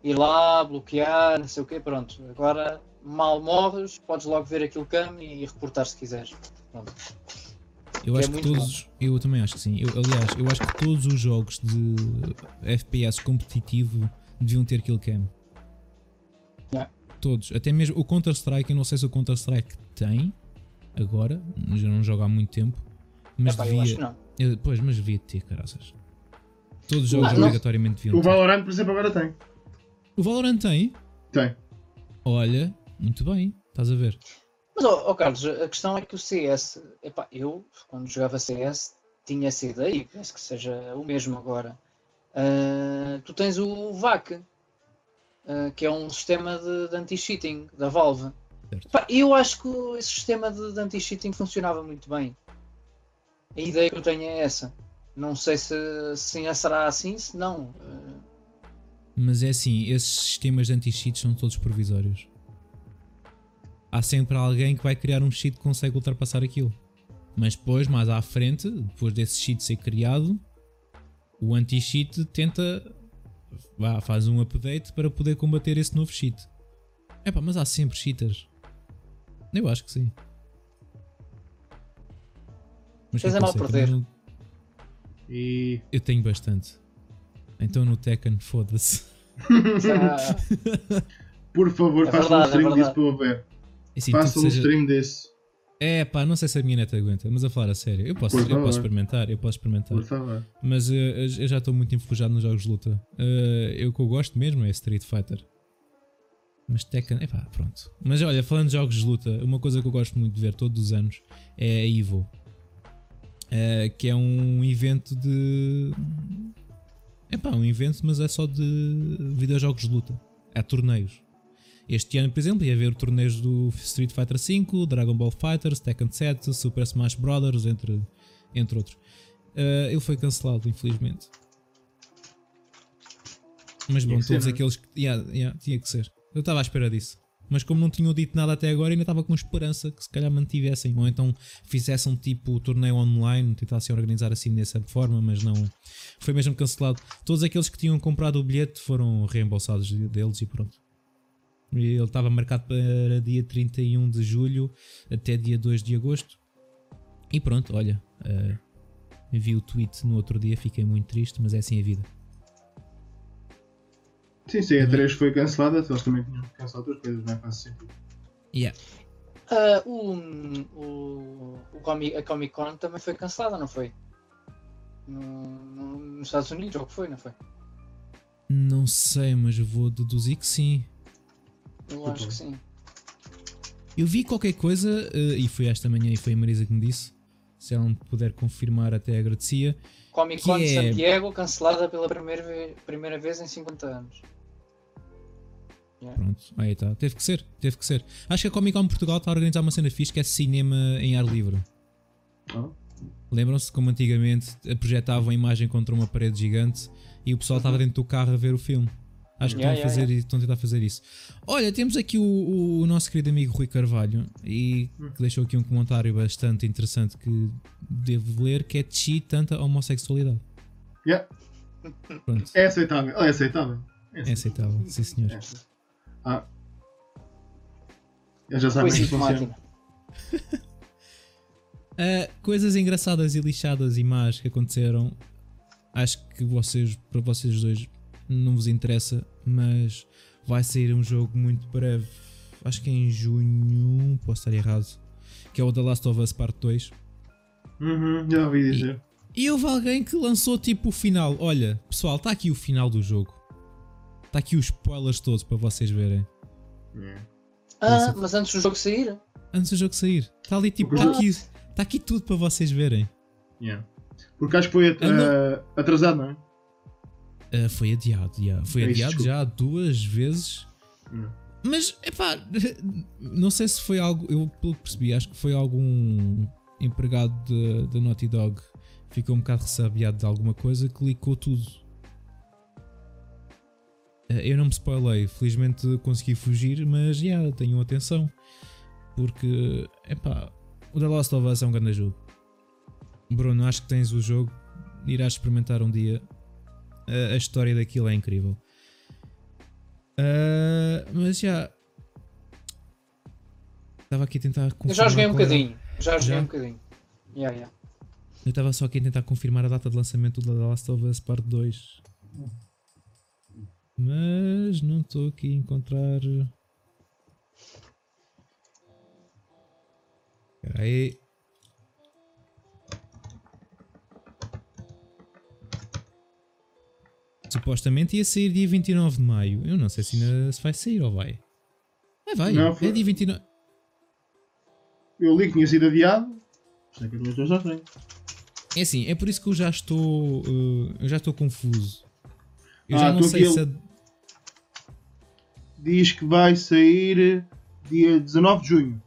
ir lá, bloquear, não sei o quê, pronto. Agora mal morres, podes logo ver aquele cam e reportar se quiseres. Pronto. Eu acho é que todos. Bom. Eu também acho que sim. Eu, aliás, eu acho que todos os jogos de FPS competitivo deviam ter kill cam. Yeah. Todos. Até mesmo o Counter-Strike, eu não sei se o Counter-Strike tem agora, já não jogo há muito tempo. Mas Epá, devia. Eu acho não. Eu, pois, mas devia ter, caraças. Todos os jogos não, obrigatoriamente deviam O Valorant, por exemplo, agora tem. O Valorant tem? Tem. Olha, muito bem, estás a ver. Mas, oh, oh, Carlos, a questão é que o CS, epá, eu, quando jogava CS, tinha essa ideia e penso que seja o mesmo agora. Uh, tu tens o VAC, uh, que é um sistema de, de anti-cheating da Valve. Epá, eu acho que esse sistema de, de anti-cheating funcionava muito bem. A ideia que eu tenho é essa. Não sei se, se será assim, se não. Uh, mas é assim, esses sistemas de anti-cheats são todos provisórios. Há sempre alguém que vai criar um cheat que consegue ultrapassar aquilo. Mas depois, mais à frente, depois desse cheat ser criado, o anti-cheat tenta. Vá, faz um update para poder combater esse novo cheat. Epá, mas há sempre cheaters. Eu acho que sim. Mas Tens a mal perder. E... Eu tenho bastante. Então no Tekken, foda-se. Por favor, é faça um é stream é disso para eu ver. Assim, faça um seja... stream desse. É pá, não sei se a minha neta aguenta, mas a falar a sério, eu posso, eu posso experimentar, eu posso experimentar. Por favor. Mas uh, eu já estou muito enfujado nos jogos de luta. Uh, eu que eu gosto mesmo é Street Fighter. Mas Tekken, é pá, pronto. Mas olha, falando de jogos de luta, uma coisa que eu gosto muito de ver todos os anos é a Evo. Uh, que é um evento de é pá, um evento, mas é só de videojogos de luta. É torneios. Este ano, por exemplo, ia haver torneios do Street Fighter V, Dragon Ball Fighters, Tekken 7, Super Smash Bros., entre, entre outros. Uh, ele foi cancelado, infelizmente. Mas bom, todos ser, é? aqueles que. Yeah, yeah, tinha que ser. Eu estava à espera disso. Mas como não tinham dito nada até agora, ainda estava com esperança que se calhar mantivessem. Ou então fizessem tipo torneio online, tentassem organizar assim dessa forma, mas não. Foi mesmo cancelado. Todos aqueles que tinham comprado o bilhete foram reembolsados deles e pronto. Ele estava marcado para dia 31 de julho até dia 2 de agosto. E pronto, olha. Uh, vi o tweet no outro dia, fiquei muito triste, mas é assim a vida. Sim, sim, a 3 foi cancelada, eles também tinham cancelado outras coisas, não é? Faz sentido. Yeah. Uh, o, o, o Comic, a Comic Con também foi cancelada, não foi? No, no, nos Estados Unidos, ou o que foi, não foi? Não sei, mas vou deduzir que sim. Eu acho que sim. Eu vi qualquer coisa, uh, e foi esta manhã e foi a Marisa que me disse. Se ela me puder confirmar, até agradecia. Comic Con de é... Santiago cancelada pela primeira, primeira vez em 50 anos. Pronto, aí está. Teve que ser, teve que ser. Acho que a Comic Con Portugal está a organizar uma cena fixe que é cinema em ar livre. Lembram-se como antigamente projetavam a imagem contra uma parede gigante e o pessoal estava uhum. dentro do carro a ver o filme. Acho que yeah, estão, a fazer, yeah. estão a tentar fazer isso. Olha, temos aqui o, o nosso querido amigo Rui Carvalho e hum. que deixou aqui um comentário bastante interessante que devo ler, que é chi tanta homossexualidade. Yeah. Pronto. É aceitável. É aceitável. É aceitável, é aceitável. sim senhor. É. Ah. Eu já sabem que funciona. Uh, coisas engraçadas e lixadas e más que aconteceram. Acho que vocês, para vocês dois, não vos interessa, mas vai sair um jogo muito breve. Acho que é em junho, posso estar errado. Que é o The Last of Us Part 2. Uhum, já ouvi dizer. E, e houve alguém que lançou tipo o final. Olha, pessoal, está aqui o final do jogo. Está aqui os spoilers todos para vocês verem. Yeah. Ah, mas antes do jogo sair? Antes do jogo sair. Está ali tipo, está aqui, tá aqui tudo para vocês verem. Yeah. Porque acho que foi uh, atrasado, não é? Uh, foi adiado, yeah. foi é adiado isso, já duas vezes. Yeah. Mas, epá, não sei se foi algo, eu pelo que percebi, acho que foi algum empregado da Naughty Dog ficou um bocado ressabiado de alguma coisa, clicou tudo. Uh, eu não me spoilei, felizmente consegui fugir, mas já, yeah, tenham atenção. Porque, epá, o The Last of Us é um grande jogo. Bruno, acho que tens o jogo, irás experimentar um dia. A, a história daquilo é incrível. Uh, mas já. Estava aqui a tentar confirmar. Eu já joguei um bocadinho. Já joguei já? um bocadinho. Yeah, yeah. Eu estava só aqui a tentar confirmar a data de lançamento do The Last of Us Part 2. Mas não estou aqui a encontrar. Espera aí. Supostamente ia sair dia 29 de maio. Eu não sei se ainda se vai sair ou vai. É, vai. Não, foi... É dia 29. Eu li que tinha sido adiado. É assim, é por isso que eu já estou. Uh, eu já estou confuso. Eu ah, já não sei se. A... Diz que vai sair dia 19 de junho.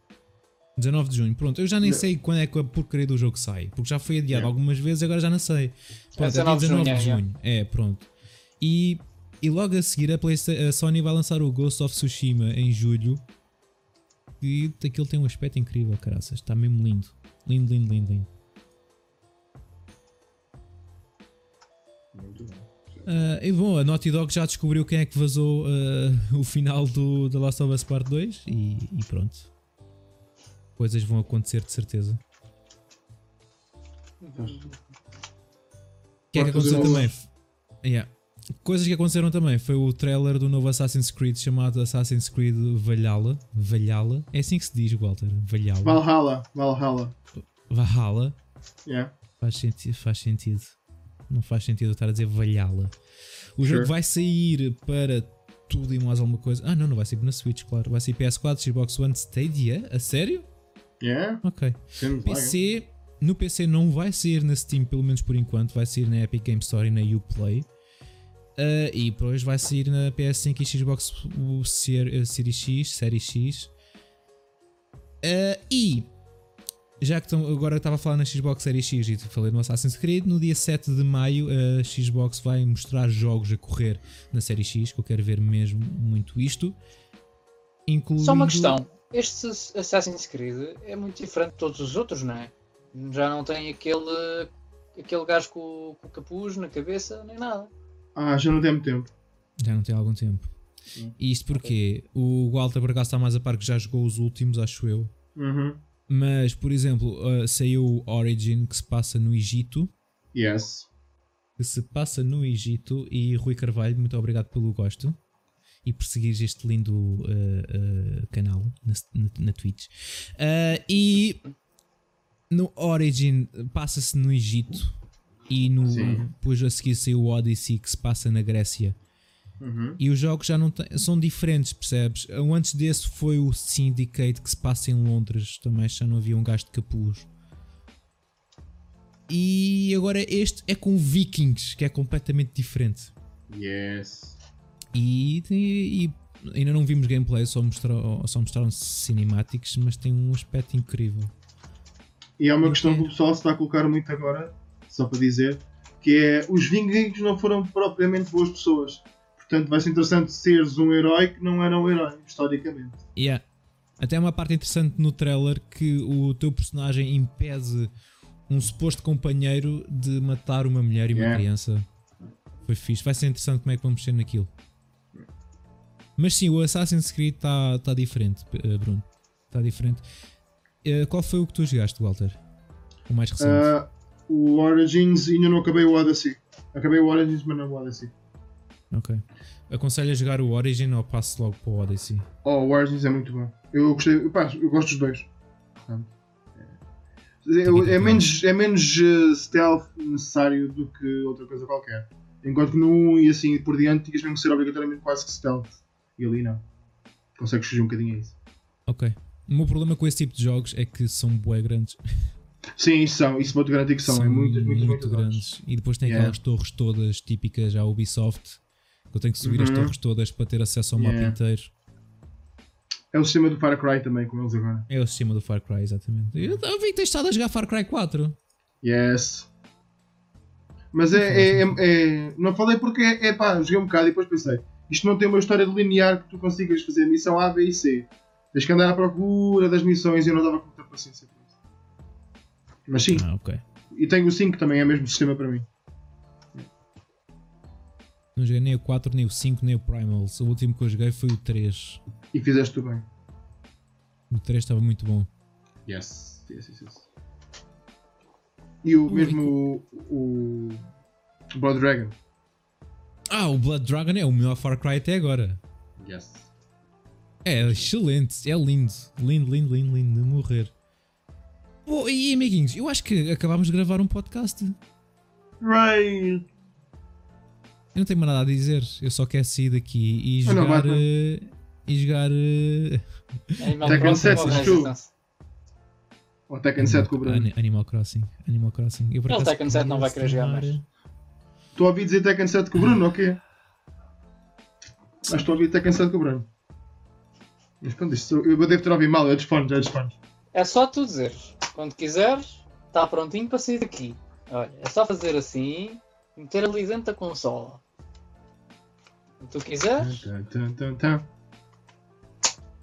19 de junho, pronto. Eu já nem sei quando é que a porcaria do jogo sai. Porque já foi adiado é. algumas vezes agora já não sei. Pronto, é, 19 é dia 19 de junho. É, é, pronto. E, e logo a seguir a, a Sony vai lançar o Ghost of Tsushima em julho. E aquilo tem um aspecto incrível, caraças. Está mesmo lindo. Lindo, lindo, lindo, lindo. Muito bom. Uh, e bom, a Naughty Dog já descobriu quem é que vazou uh, o final do The Last of Us Part 2 e, e pronto. Coisas vão acontecer de certeza. O que é que aconteceu também? Yeah. Coisas que aconteceram também foi o trailer do novo Assassin's Creed chamado Assassin's Creed Valhalla. Valhalla? É assim que se diz, Walter? Valhalla. Valhalla. Valhalla. Valhalla. Yeah. Faz sentido. Faz sentido. Não faz sentido eu estar a dizer Valhalla. O sure. jogo vai sair para tudo e mais alguma coisa. Ah, não, não vai sair na Switch, claro. Vai sair PS4, Xbox One, Stadia. A sério? Yeah. Ok. PC. No PC não vai sair na Steam, pelo menos por enquanto. Vai sair na Epic Game Store e na Uplay. Uh, e depois vai sair na PS5 e Xbox o Series X, Série X. Uh, e já que agora estava a falar na Xbox Series X e falei no Assassin's Creed, no dia 7 de maio a Xbox vai mostrar jogos a correr na Série X, que eu quero ver mesmo muito isto. Incluindo... Só uma questão, este Assassin's Creed é muito diferente de todos os outros, não é? Já não tem aquele, aquele gajo com, com o capuz na cabeça, nem nada. Ah, já não tem muito tempo. Já não tem algum tempo. Sim. E isto porque okay. o Walter por está mais a par que já jogou os últimos, acho eu. Uhum. Mas, por exemplo, uh, saiu o Origin que se passa no Egito. Yes. Que se passa no Egito. E Rui Carvalho, muito obrigado pelo gosto. E por seguir este lindo uh, uh, canal na, na, na Twitch. Uh, e no Origin passa-se no Egito e no, depois a seguir saiu o Odyssey que se passa na Grécia. Uhum. E os jogos já não são diferentes, percebes? Antes desse foi o Syndicate que se passa em Londres, também já não havia um gajo de capuz. E agora este é com Vikings, que é completamente diferente. Yes. E, e, e ainda não vimos gameplay, só, mostrou, só mostraram cinemáticos, mas tem um aspecto incrível. E é uma questão que o pessoal se está a colocar muito agora, só para dizer, que é os vikings não foram propriamente boas pessoas. Portanto, vai ser interessante seres um herói que não era um herói, historicamente. Yeah. Até uma parte interessante no trailer que o teu personagem impede um suposto companheiro de matar uma mulher e uma yeah. criança. Foi fixe. Vai ser interessante como é que vamos mexer naquilo. Mas sim, o Assassin's Creed está tá diferente, eh, Bruno. Está diferente. Uh, qual foi o que tu jogaste, Walter? O mais recente. Uh, o Origins ainda não acabei o Odyssey. Acabei o Origins, mas não o Odyssey. Ok. Aconselho a jogar o Origin ou passo logo para o Odyssey? Oh, o Origins é muito bom. Eu gostei, pá, eu gosto dos dois. É, é menos, é menos uh, stealth necessário do que outra coisa qualquer. Enquanto que no 1 e assim por diante tinhas mesmo que ser obrigatoriamente quase que stealth. E ali não. Consegues fugir um bocadinho a isso. Ok. O meu problema com esse tipo de jogos é que são bué grandes. Sim, isso são. Isso pode garantir que são. são é muitas, muitas, muito muitas grandes. E depois tem Yeah. aquelas torres todas típicas à Ubisoft. Que eu tenho que subir as Uhum. torres todas para ter acesso ao mapa Yeah. inteiro. É o sistema do Far Cry também, com eles agora. É o sistema do Far Cry, exatamente. Eu, eu vi que tens estado a jogar Far Cry 4. Yes. Mas é, é, é- é- Não falei porque é, pá, joguei um bocado e depois pensei. Isto não tem uma história linear que tu consigas fazer missão A, B e C. Tens que andar à procura das missões e eu não dava muita paciência para isso. Mas sim, Ah, ok. e tenho o 5 também, é o mesmo sistema para mim. Não joguei nem o 4, nem o 5, nem o Primals. O último que eu joguei foi o 3. E fizeste bem. O 3 estava muito bom. Yes. yes, yes, yes. E o Ui, mesmo o, o Blood Dragon. Ah, o Blood Dragon é o melhor Far Cry até agora. Yes. É excelente, é lindo. Lindo, lindo, lindo, lindo de morrer. Oh, e amiguinhos, eu acho que acabámos de gravar um podcast. Right. Eu não tenho mais nada a dizer. Eu só quero sair daqui e Ah, não, jogar. Batman. eh, e jogar. eh, Tekken Crossing 7, ou assistiu? Resistance? O Tekken 7 com o Bruno. Ani- Animal Crossing. Animal Crossing. Eu, por Ele Tekken 7 não vai querer jogar mais. Estou a ouvir dizer Tekken 7 com o Bruno, ok? Mas estou a ouvir Tekken 7 com o Bruno. Mas pronto, isto, eu devo ter ouvido mal, é dos fones, é dos fones. É só tu dizeres. Quando quiseres, está prontinho para sair daqui. Olha, é só fazer assim e meter ali dentro da consola. Tu tan, tan.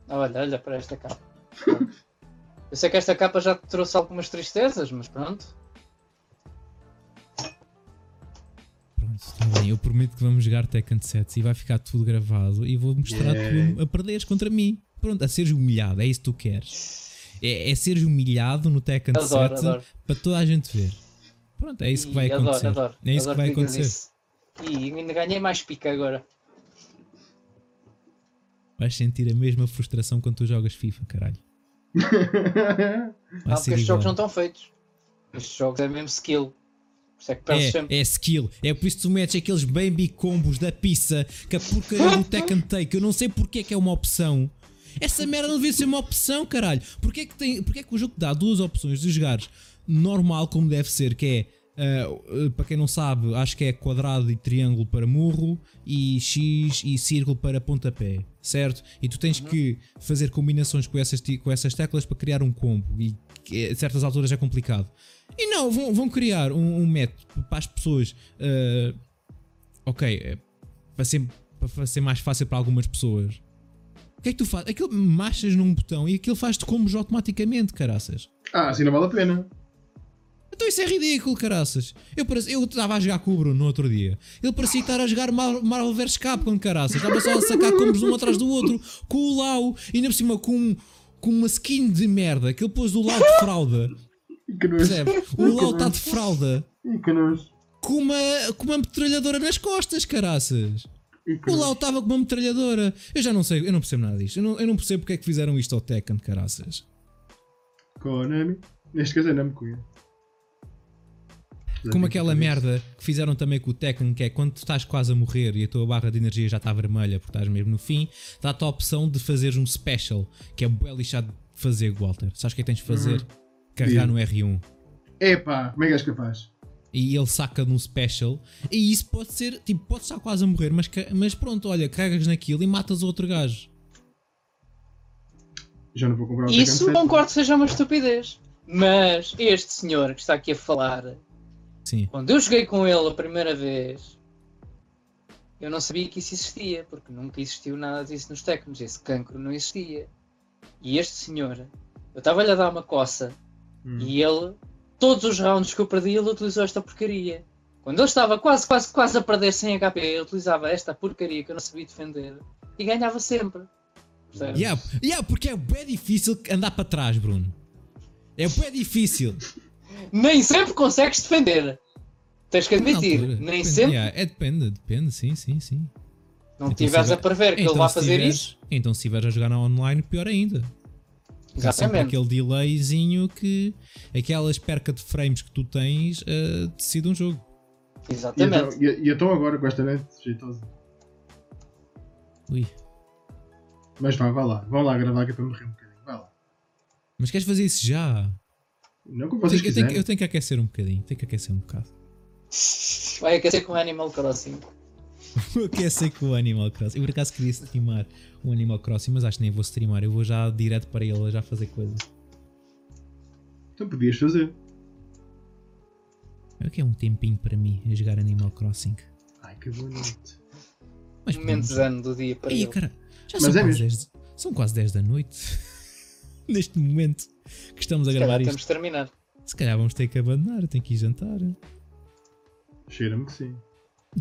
olha, olha para esta capa. Eu sei que esta capa já te trouxe algumas tristezas, mas pronto. Pronto, está bem. Eu prometo que vamos jogar Tekken 7 e vai ficar tudo gravado e vou mostrar Yeah. tu a perderes contra mim. Pronto, a seres humilhado, é isso que tu queres. É, é seres humilhado no Tekken Adoro, 7 adoro. para toda a gente ver. Pronto, é isso que vai adoro, acontecer. adoro. É isso que vai acontecer. isso. E ainda ganhei mais pica agora. Vais sentir a mesma frustração quando tu jogas FIFA, caralho. Vai ser porque estes jogos não estão feitos. Estes jogos é mesmo skill. É. É, é skill. É por isso que tu metes aqueles baby combos da pizza que a porcaria do Tekken Take. Eu não sei porque é que é uma opção. Essa merda não devia ser uma opção, caralho. Porquê é que, tem, porquê é que o jogo te dá duas opções de jogares normal como deve ser, que é. Ah, para quem não sabe, acho que é quadrado e triângulo para murro e X e círculo para pontapé, certo? E tu tens que fazer combinações com essas, com essas teclas para criar um combo e a certas alturas é complicado. E não, vão, vão criar um, um método para as pessoas. ah, ok, para ser, para ser mais fácil para algumas pessoas. O que é que tu fazes? Aquilo marchas num botão e aquilo faz-te combos automaticamente, caraças. ah, assim não vale a pena. Então isso é ridículo, caraças. Eu parece- eu estava a jogar com o Bruno no outro dia. Ele parecia estar a jogar Mar- Marvel vs Capcom, caraças. Estava só a sacar combos um atrás do outro. Com o Lau e ainda por cima com, com uma skin de merda que ele pôs o Lau de fralda. E que. Percebe? O Lau está de fralda. E que nojo. com uma, com uma metralhadora nas costas, caraças. O Lau estava com uma metralhadora. Eu já não sei, eu não percebo nada disto. Eu não, eu não percebo porque é que fizeram isto ao Tekken, caraças. Konami. Neste caso é Namco. Como aquela merda que fizeram também com o Tekken, que é quando tu estás quase a morrer e a tua barra de energia já está vermelha porque estás mesmo no fim, dá-te a opção de fazeres um special, que é bem lixado de fazer, Walter. Sabes o que é que tens de fazer? Carregar Diz. no R1. Epá, como é que és capaz? E ele saca de um special. E isso pode ser, tipo, pode estar quase a morrer, mas, mas pronto, olha, carregas naquilo e matas o outro gajo. Já não vou comprar o Isso 7. concordo que seja uma estupidez. Mas este senhor que está aqui a falar, Sim. quando eu joguei com ele a primeira vez, eu não sabia que isso existia, porque nunca existiu nada disso nos Tekkens. Esse cancro não existia. E este senhor, eu estava-lhe a dar uma coça Hum. e ele, todos os rounds que eu perdi, ele utilizou esta porcaria. Quando ele estava quase, quase, quase a perder sem HP, ele utilizava esta porcaria que eu não sabia defender e ganhava sempre. Percebes? Yeah, yeah, porque é bem difícil andar para trás, Bruno. É bem difícil. Nem sempre consegues defender. Tens que admitir, altura, nem depende, sempre. yeah, é, depende, depende, sim, sim, sim. Não Então, estiveres se a prever que então, ele vai se fazer tiveres- isso. Então se estiveres a jogar na online, pior ainda. Há sempre Exatamente. aquele delayzinho que aquelas perca de frames que tu tens uh, decide um jogo. E Exatamente. então, e, e então agora com esta net jeitosa. Ui. Mas vá, vá lá. Vão lá gravar que é para morrer um bocadinho. Vá lá. Mas queres fazer isso já? Não como Eu vocês tenho, eu, tenho, eu tenho que aquecer um bocadinho. Tenho que aquecer um bocado. Vai aquecer com Animal Crossing. Vou aquecer com o Animal Crossing. Eu por acaso queria streamar o Animal Crossing, mas acho que nem vou streamar. Eu vou já direto para ele, já fazer coisas. Então podias fazer. É o que é um tempinho para mim a jogar Animal Crossing. Ai que boa noite. Mas Momento podemos- zen do dia para Aí, ele. cara, já Mas são, é quase mesmo. 10, são quase 10 da noite. Neste momento que estamos a Se gravar isto. temos. Se calhar vamos ter que abandonar, eu tenho que ir jantar. Cheira-me que sim.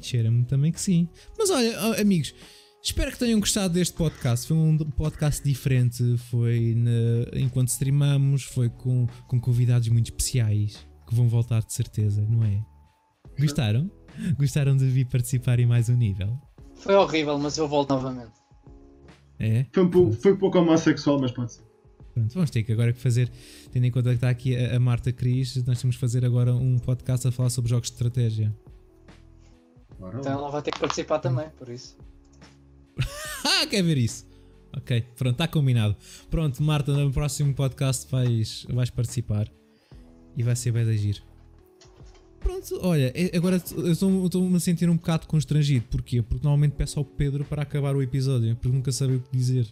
Cheira-me também que sim. Mas olha, amigos, espero que tenham gostado deste podcast. Foi um podcast diferente. Foi na- enquanto streamamos, foi com, com convidados muito especiais que vão voltar de certeza, não é? Gostaram? Gostaram de vir participar em mais um nível? Foi horrível, mas eu volto novamente. É? Foi um pouco, foi um pouco homossexual, mas pode ser. Pronto, vamos ter que agora que fazer, tendo em conta que está aqui a, a Marta Cris, nós temos que fazer agora um podcast a falar sobre jogos de estratégia. Bora Então ela vai ter que participar também, por isso. Ah, quer ver isso? Ok, pronto, está combinado. Pronto, Marta, no próximo podcast vais, vais participar e vai ser bem de agir. Pronto, olha, é- agora eu estou- estou-me a sentir um bocado constrangido. Porquê? Porque normalmente peço ao Pedro para acabar o episódio, porque nunca sabe o que dizer.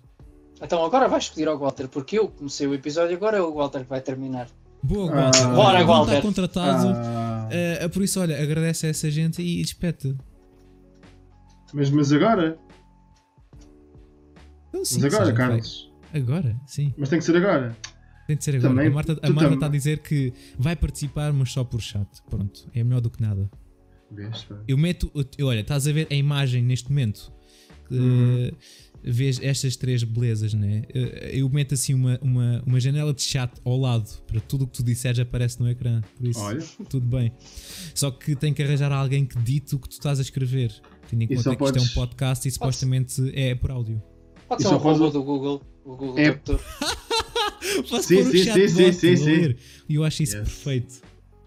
Então agora vais pedir ao Walter, porque eu comecei o episódio, agora é o Walter que vai terminar. Boa, Ah. Walter. Bora, Não Walter. Está contratado. Ah, Eh, por isso, olha, agradece a essa gente e despete. mas, mas agora? Então, sim, Mas agora, seja, vai. Carlos. Agora, sim. Mas tem que ser agora. Tem de ser agora. Também- a Marta, a Marta está a dizer que vai participar, mas só por chat. Pronto, é melhor do que nada. Vês, pá. Eu meto, eu- olha, estás a ver a imagem neste momento. que, Uhum. eh, vês estas três belezas, né? Eh, Eu meto assim uma, uma, uma janela de chat ao lado para tudo o que tu disseres aparece no ecrã. Por isso, Olha, tudo bem. Só que tem que arranjar alguém que dite o que tu estás a escrever. Tendo em conta que isto é um podes- podcast e supostamente é por áudio. Pode ser só um robô podes- do Google, o Google É-. Posso Sim, pôr sim, chatbot sim, sim, sim. E eu acho isso Yes. perfeito.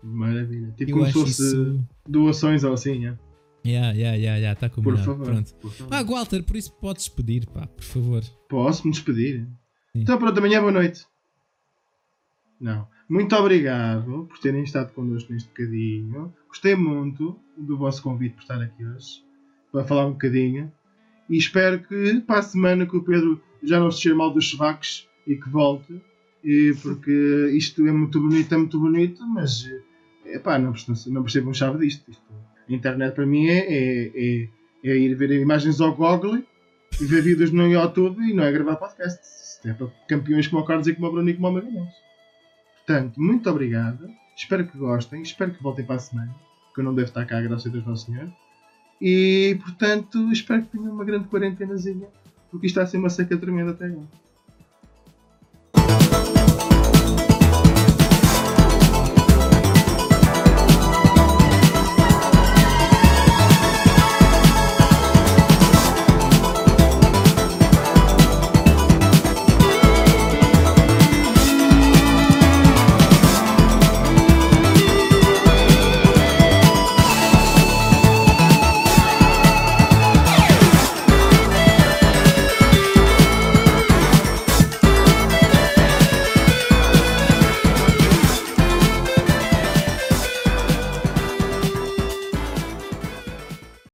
maravilha. Tipo Eu como se fosse isso. doações ou assim, é? Yeah, yeah, yeah, yeah, está Por combinado. favor. Pronto. por favor. Ah, Walter, por isso podes pedir, pá, por favor. Posso me despedir? Sim. Então pronto, amanhã boa noite. Não. Muito obrigado por terem estado connosco neste bocadinho. Gostei muito do vosso convite por estar aqui hoje para falar um bocadinho. E espero que para a semana que o Pedro já não se cheire mal dos sovacos e que volte. E porque isto é muito bonito, é muito bonito, mas epá, não, percebo- não percebo um chave disto. A internet para mim é, é, é, é ir ver imagens ao Google e ver vídeos no YouTube e não é gravar podcast. É para campeões como o Carlos e como o Bruno e como o Magalhães. Portanto, muito obrigado. Espero que gostem. Espero que voltem para a semana. Que eu não devo estar cá, graças a Deus Nosso Senhor. E, portanto, espero que tenham uma grande quarentenazinha. Porque isto está a ser uma seca tremenda até agora.